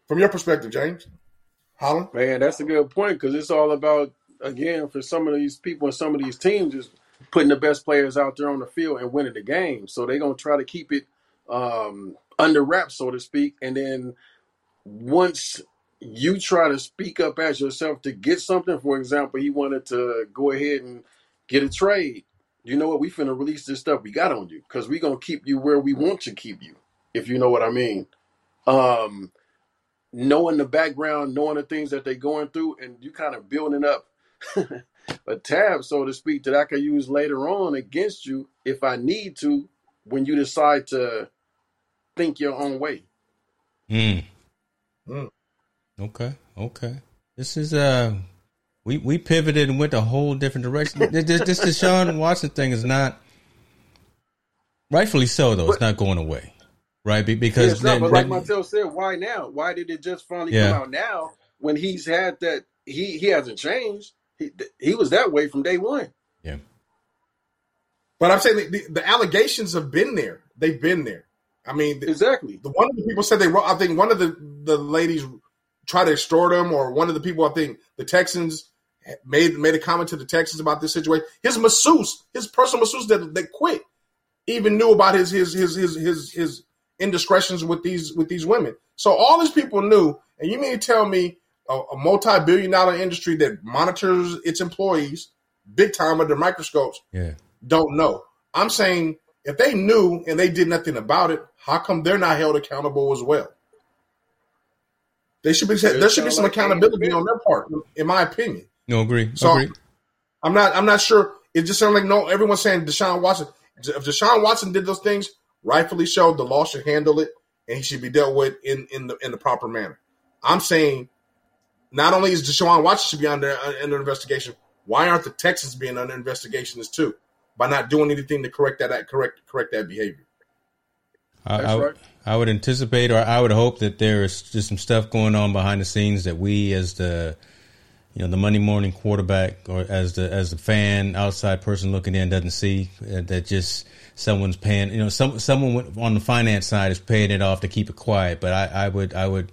From your perspective, James Holland, man, that's a good point because it's all about again for some of these people and some of these teams just putting the best players out there on the field and winning the game. So they're gonna try to keep it um, under wraps, so to speak, and then once you try to speak up as yourself to get something, for example, he wanted to go ahead and get a trade you know what? We finna release this stuff we got on you because we gonna keep you where we want to keep you. If you know what I mean. Um, knowing the background, knowing the things that they're going through, and you kind of building up a tab, so to speak, that I can use later on against you if I need to when you decide to think your own way. Mm. Mm. Okay, okay. This is uh we we pivoted and went a whole different direction. this, this Deshaun Watson thing is not rightfully so though. It's not going away, right? Because yeah, not, but like Montel said, why now? Why did it just finally yeah. come out now when he's had that? He he hasn't changed. He he was that way from day one. Yeah. But I'm saying the, the, the allegations have been there. They've been there. I mean, exactly. The one of the people said they. I think one of the the ladies tried to extort him, or one of the people I think the Texans made made a comment to the Texans about this situation. His masseuse, his personal masseuse that, that quit, even knew about his his his his his his indiscretions with these with these women. So all these people knew, and you mean to tell me a, a multi-billion dollar industry that monitors its employees big time under microscopes yeah. don't know? I'm saying if they knew and they did nothing about it, how come they're not held accountable as well? They should be. There should be some accountability on their part, in my opinion. No, agree. So agree. I'm not. I'm not sure. It just sounds like no. Everyone's saying Deshaun Watson. If Deshaun Watson did those things, rightfully so, the law should handle it, and he should be dealt with in in the in the proper manner. I'm saying, not only is Deshaun Watson should be under uh, under investigation, why aren't the Texans being under investigation as too by not doing anything to correct that correct correct that behavior? I, I, right. I would anticipate, or I would hope that there is just some stuff going on behind the scenes that we, as the you know the Monday morning quarterback or as the as the fan outside person looking in doesn't see uh, that just someone's paying you know some someone on the finance side is paying it off to keep it quiet. But I, I would I would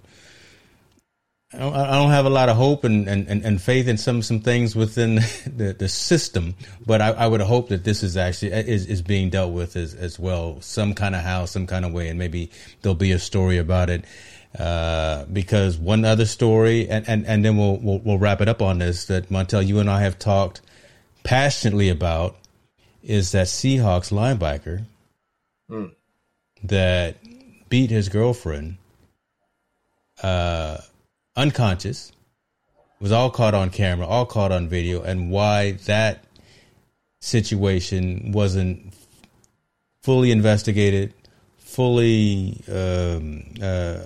I don't, I don't have a lot of hope and, and, and faith in some some things within the, the system, but I, I would hope that this is actually is, is being dealt with as, as well, some kind of how, some kind of way, and maybe there'll be a story about it. Uh, because one other story, and, and, and then we'll, we'll, we'll wrap it up on this that Montel, you and I have talked passionately about is that Seahawks linebacker mm. that beat his girlfriend uh, unconscious, was all caught on camera, all caught on video, and why that situation wasn't fully investigated, fully um, uh,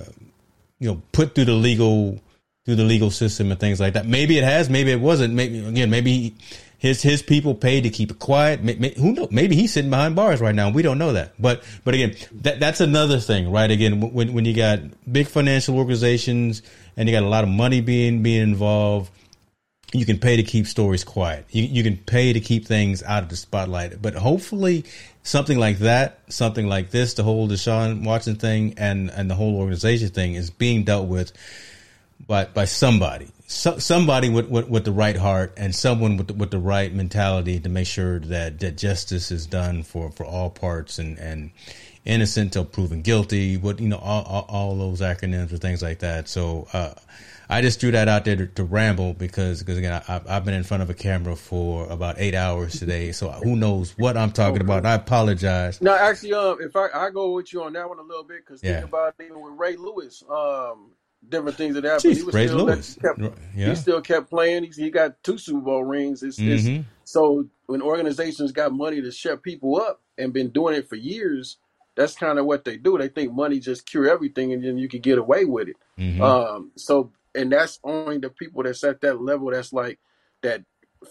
you know put through the legal through the legal system and things like that. Maybe it has, maybe it wasn't. Maybe again, maybe his his people paid to keep it quiet. May, who know? Maybe he's sitting behind bars right now. We don't know that. But but again, that that's another thing, right? Again, when when you got big financial organizations and you got a lot of money being being involved, you can pay to keep stories quiet. You you can pay to keep things out of the spotlight. But hopefully, something like that, something like this, the whole Deshaun Watson thing and and the whole organization thing is being dealt with by by somebody, so, somebody with, with, with the right heart and someone with the, with the right mentality to make sure that that justice is done for for all parts and and innocent till proven guilty. What you know, all, all, all those acronyms or things like that. So. uh I just threw that out there to, to ramble because, because again, I, have been in front of a camera for about eight hours today, so who knows what I'm talking about. I apologize. No, actually, um, if I, I go with you on that one a little bit, because yeah. think about it, even with Ray Lewis, um, different things that happened. Jeez, he was Ray still Lewis. Kept, yeah. He still kept playing. He, he got two Super Bowl rings. It's, mm-hmm. it's, so when organizations got money to shut people up and been doing it for years, that's kind of what they do. They think money just cure everything, and then you can get away with it. Mm-hmm. Um, so and that's only the people that's at that level that's like that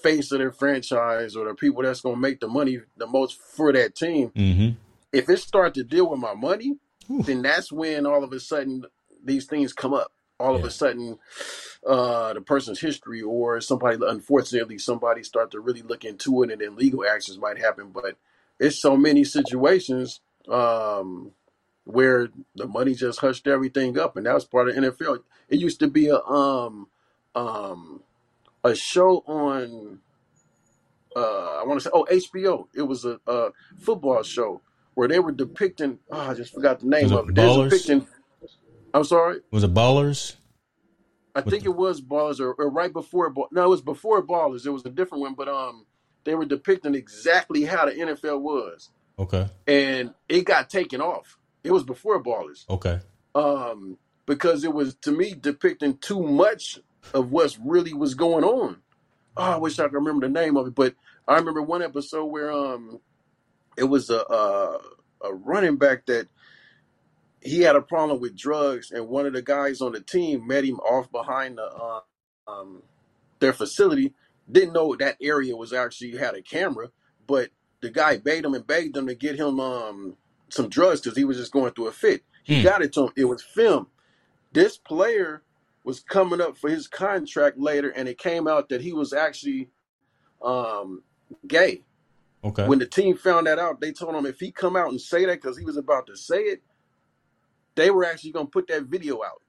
face of their franchise or the people that's going to make the money the most for that team. Mm-hmm. If it starts to deal with my money, Ooh. then that's when all of a sudden these things come up. All yeah. of a sudden, uh, the person's history or somebody, unfortunately, somebody start to really look into it, and then legal actions might happen. But it's so many situations um, where the money just hushed everything up, and that was part of NFL. It used to be a um um a show on uh I want to say oh HBO. It was a, a football show where they were depicting. Oh, I just forgot the name of it. They were depicting. I'm sorry. Was it Ballers? I think the... it was Ballers, or, or right before. No, it was before Ballers. It was a different one, but um, they were depicting exactly how the NFL was. Okay. And it got taken off. It was before Ballers. Okay. Um, because it was to me depicting too much of what's really was going on. Oh, I wish I could remember the name of it, but I remember one episode where um, it was a a, a running back that he had a problem with drugs, and one of the guys on the team met him off behind the uh, um, their facility. Didn't know that area was actually had a camera, but the guy begged him and begged him to get him um, some drugs because he was just going through a fit. He hmm. got it to him. It was film. This player was coming up for his contract later, and it came out that he was actually um, gay. Okay. When the team found that out, they told him if he come out and say that because he was about to say it, they were actually going to put that video out.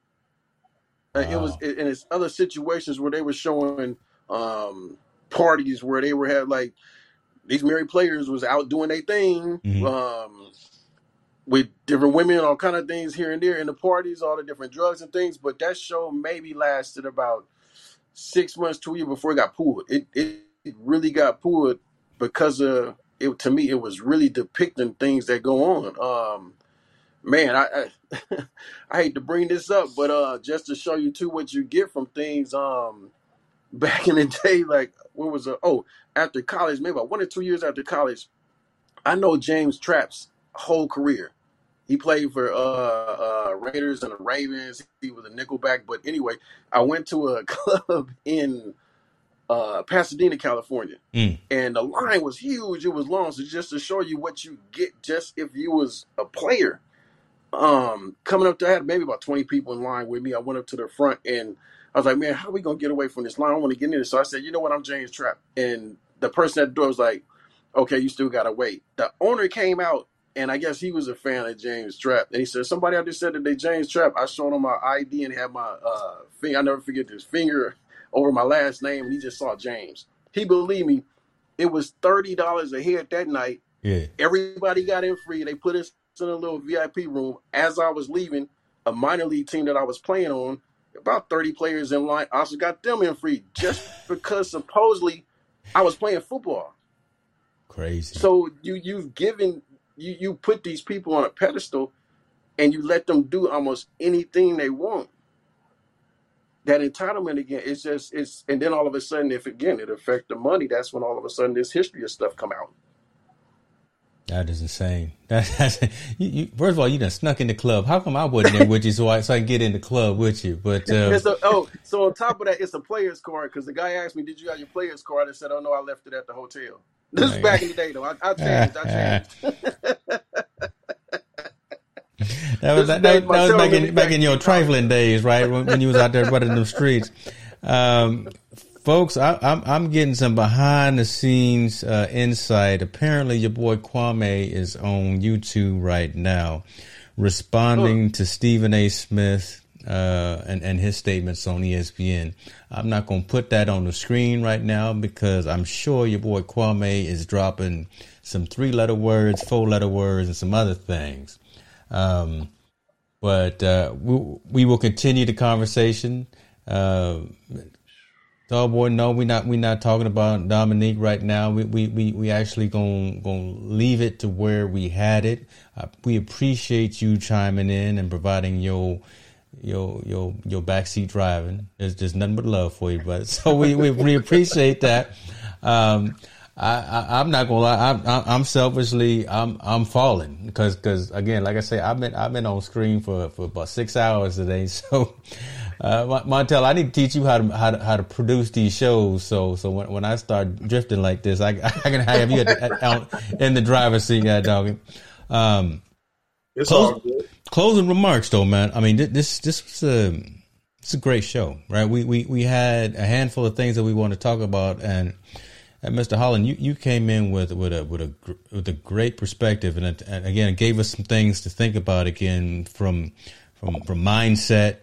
Wow. It was, and it's other situations where they were showing um, parties where they were had like these married players was out doing their thing. Mm-hmm. Um, with different women, all kind of things here and there in the parties, all the different drugs and things. But that show maybe lasted about six months to a year before it got pulled. It it, it really got pulled because of it. To me, it was really depicting things that go on. Um, man, I, I I hate to bring this up, but uh, just to show you too what you get from things. Um, back in the day, like what was it? Oh, after college, maybe about one or two years after college, I know James Trapp's whole career. He played for uh, uh, Raiders and the Ravens. He was a nickelback. But anyway, I went to a club in uh, Pasadena, California, mm. and the line was huge. It was long. So just to show you what you get, just if you was a player, um, coming up to I had maybe about twenty people in line with me. I went up to the front and I was like, "Man, how are we gonna get away from this line? I want to get in there." So I said, "You know what? I'm James Trapp." And the person at the door was like, "Okay, you still gotta wait." The owner came out and I guess he was a fan of James Trapp. And he said, somebody out there said that they James Trapp. I showed him my ID and had my uh finger. I never forget this finger over my last name, and he just saw James. He believed me. It was thirty dollars a head that night. Yeah. Everybody got in free. They put us in a little VIP room. As I was leaving, a minor league team that I was playing on, about 30 players in line, I also got them in free just because supposedly I was playing football. Crazy. So you you've given you you put these people on a pedestal and you let them do almost anything they want that entitlement again it's just it's and then all of a sudden if again it affect the money that's when all of a sudden this history of stuff come out That is insane. That, that's you, you, first of all, you done snuck in the club. How come I wasn't there with you so I so I can get in the club with you? But uh, a, oh, so on top of that, it's a player's card because the guy asked me, "Did you have your player's card?" I said, "Oh no, I left it at the hotel." This is back in the day, though. I, I changed. I changed. that was that, that, that was back in back in your trifling days, right? When, when you was out there running them streets. Um, folks, I, am I'm, I'm getting some behind the scenes uh, insight. Apparently, your boy Kwame is on YouTube right now, responding oh. to Stephen A. Smith uh, and and his statements on ESPN. I'm not going to put that on the screen right now because I'm sure your boy Kwame is dropping some three letter words, four letter words, and some other things. Um, but uh, we, we will continue the conversation. Uh, Dog boy, no, we're not We're not talking about Dominique right now. We we we, we actually gonna gonna leave it to where we had it. Uh, we appreciate you chiming in and providing your your your your backseat driving. There's just nothing but love for you, but so we we, we appreciate that. Um, I, I'm not gonna lie. I'm, I'm selfishly, I'm, I'm falling because, because again, like I say, I've been, I've been on screen for, for about six hours today. So, uh, Montel, I need to teach you how to, how to, how to produce these shows. So, so when, when I start drifting like this, I, I can have you at, at, in the driver's seat, uh, dog. Um, it's close, all good. Closing remarks, though, man. I mean, this, this was a, it's a great show, right? We, we, we had a handful of things that we want to talk about and, and Mr. Holland, you, you came in with with a with a with a great perspective, and, it, and again, it gave us some things to think about again from from from mindset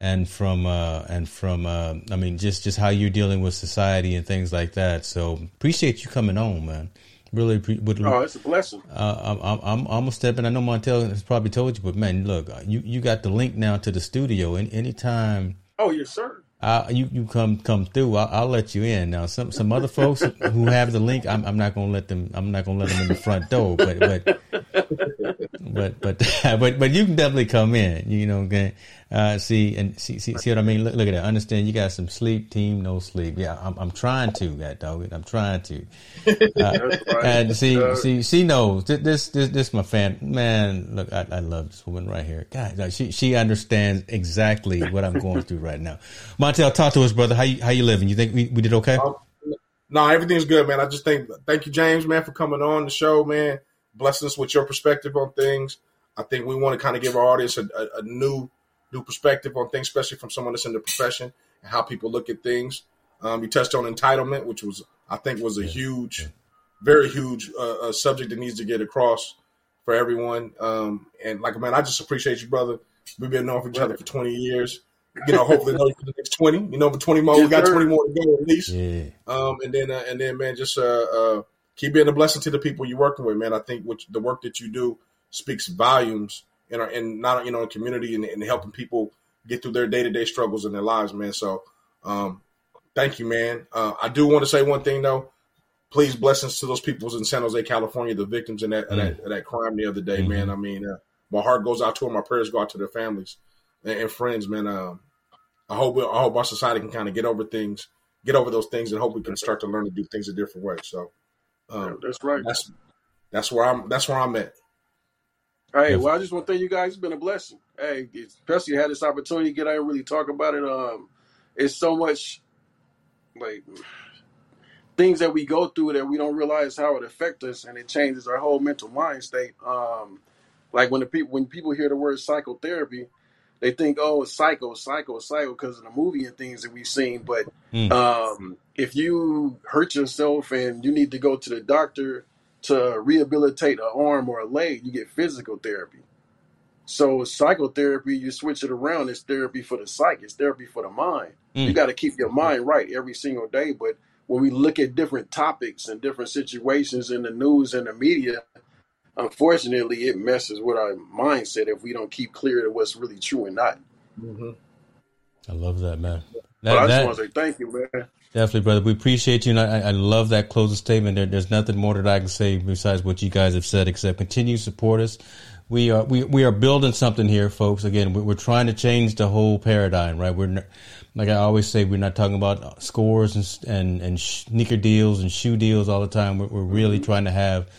and from uh, and from uh, I mean just just how you're dealing with society and things like that. So appreciate you coming on, man. Really, pre- would, oh, it's a blessing. Uh, I'm, I'm, I'm almost stepping. I know Montel has probably told you, but man, look, you you got the link now to the studio. And anytime. Oh yes, sir. I, you you come come through. I'll, I'll, let you in. Now some some other folks who have the link, I'm, I'm not gonna let them. I'm not gonna let them in the front door. But but but but but but you can definitely come in. You know, okay. Uh, see and see, see see what I mean. Look, look at that. Understand? You got some sleep, team, no sleep. Yeah, I'm I'm trying to, that dog. I'm trying to. Uh, and see see she knows this this this my fan man. Look, I, I love this woman right here. God, she she understands exactly what I'm going through right now. Montel, talk to us, brother. How you how you living? You think we, we did okay? Um, no, everything's good, man. I just think thank you, James, man, for coming on the show, man. Blessing us with your perspective on things. I think we want to kind of give our audience a, a, a new new perspective on things, especially from someone that's in the profession and how people look at things. Um, you touched on entitlement, which was I think was a huge, very huge uh, uh, subject that needs to get across for everyone. Um, and like man, I just appreciate you, brother. We've been knowing each other for twenty years. You know, hopefully know you for the next twenty. You know, for twenty more, we got twenty more to go at least. Yeah. Um, and then uh, and then man, just uh, uh, keep being a blessing to the people you're working with, man. I think what the work that you do speaks volumes in our in not you know in community and, and helping people get through their day to day struggles in their lives, man. So, um, thank you, man. Uh, I do want to say one thing though. Please blessings to those people in San Jose, California, the victims in that mm. that, that, crime the other day, mm-hmm. man. I mean, uh, my heart goes out to them. My prayers go out to their families and, and friends, man. Um, I hope we, I hope our society can kind of get over things, get over those things, and hope we can start to learn to do things a different way. So, um, yeah, that's right. That's that's where I'm. That's where I'm at. Hey, well, I just want to thank you guys. It's been a blessing. Hey, especially had this opportunity to get out and really talk about it. Um, it's so much like things that we go through that we don't realize how it affects us, and it changes our whole mental mind state. Um, like when the people when people hear the word psychotherapy, they think, oh, it's psycho, psycho, psycho, because of the movie and things that we've seen. But mm. um, if you hurt yourself and you need to go to the doctor to rehabilitate an arm or a leg, you get physical therapy. So psychotherapy, you switch it around. It's therapy for the psyche. It's therapy for the mind. Mm. You got to keep your mind right every single day. But when we look at different topics and different situations in the news and the media, unfortunately, it messes with our mindset if we don't keep clear to what's really true and not. Mm-hmm. I love that, man. That, I just that, want to say thank you, man. Definitely, brother. We appreciate you, and I, I love that closing statement. There, there's nothing more that I can say besides what you guys have said, except continue to support us. We are we, we are building something here, folks. Again, we're trying to change the whole paradigm, right? We're like I always say, we're not talking about scores and and, and sneaker deals and shoe deals all the time. We're, we're really trying to have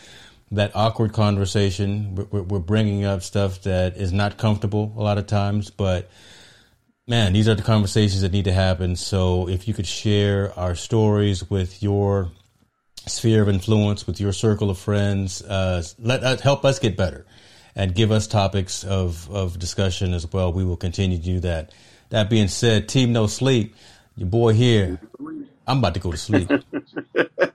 that awkward conversation. We're, we're bringing up stuff that is not comfortable a lot of times, but man, these are the conversations that need to happen. So if you could share our stories with your sphere of influence, with your circle of friends, uh, let us help us get better and give us topics of, of discussion as well. We will continue to do that. That being said, Team No Sleep, your boy here, I'm about to go to sleep.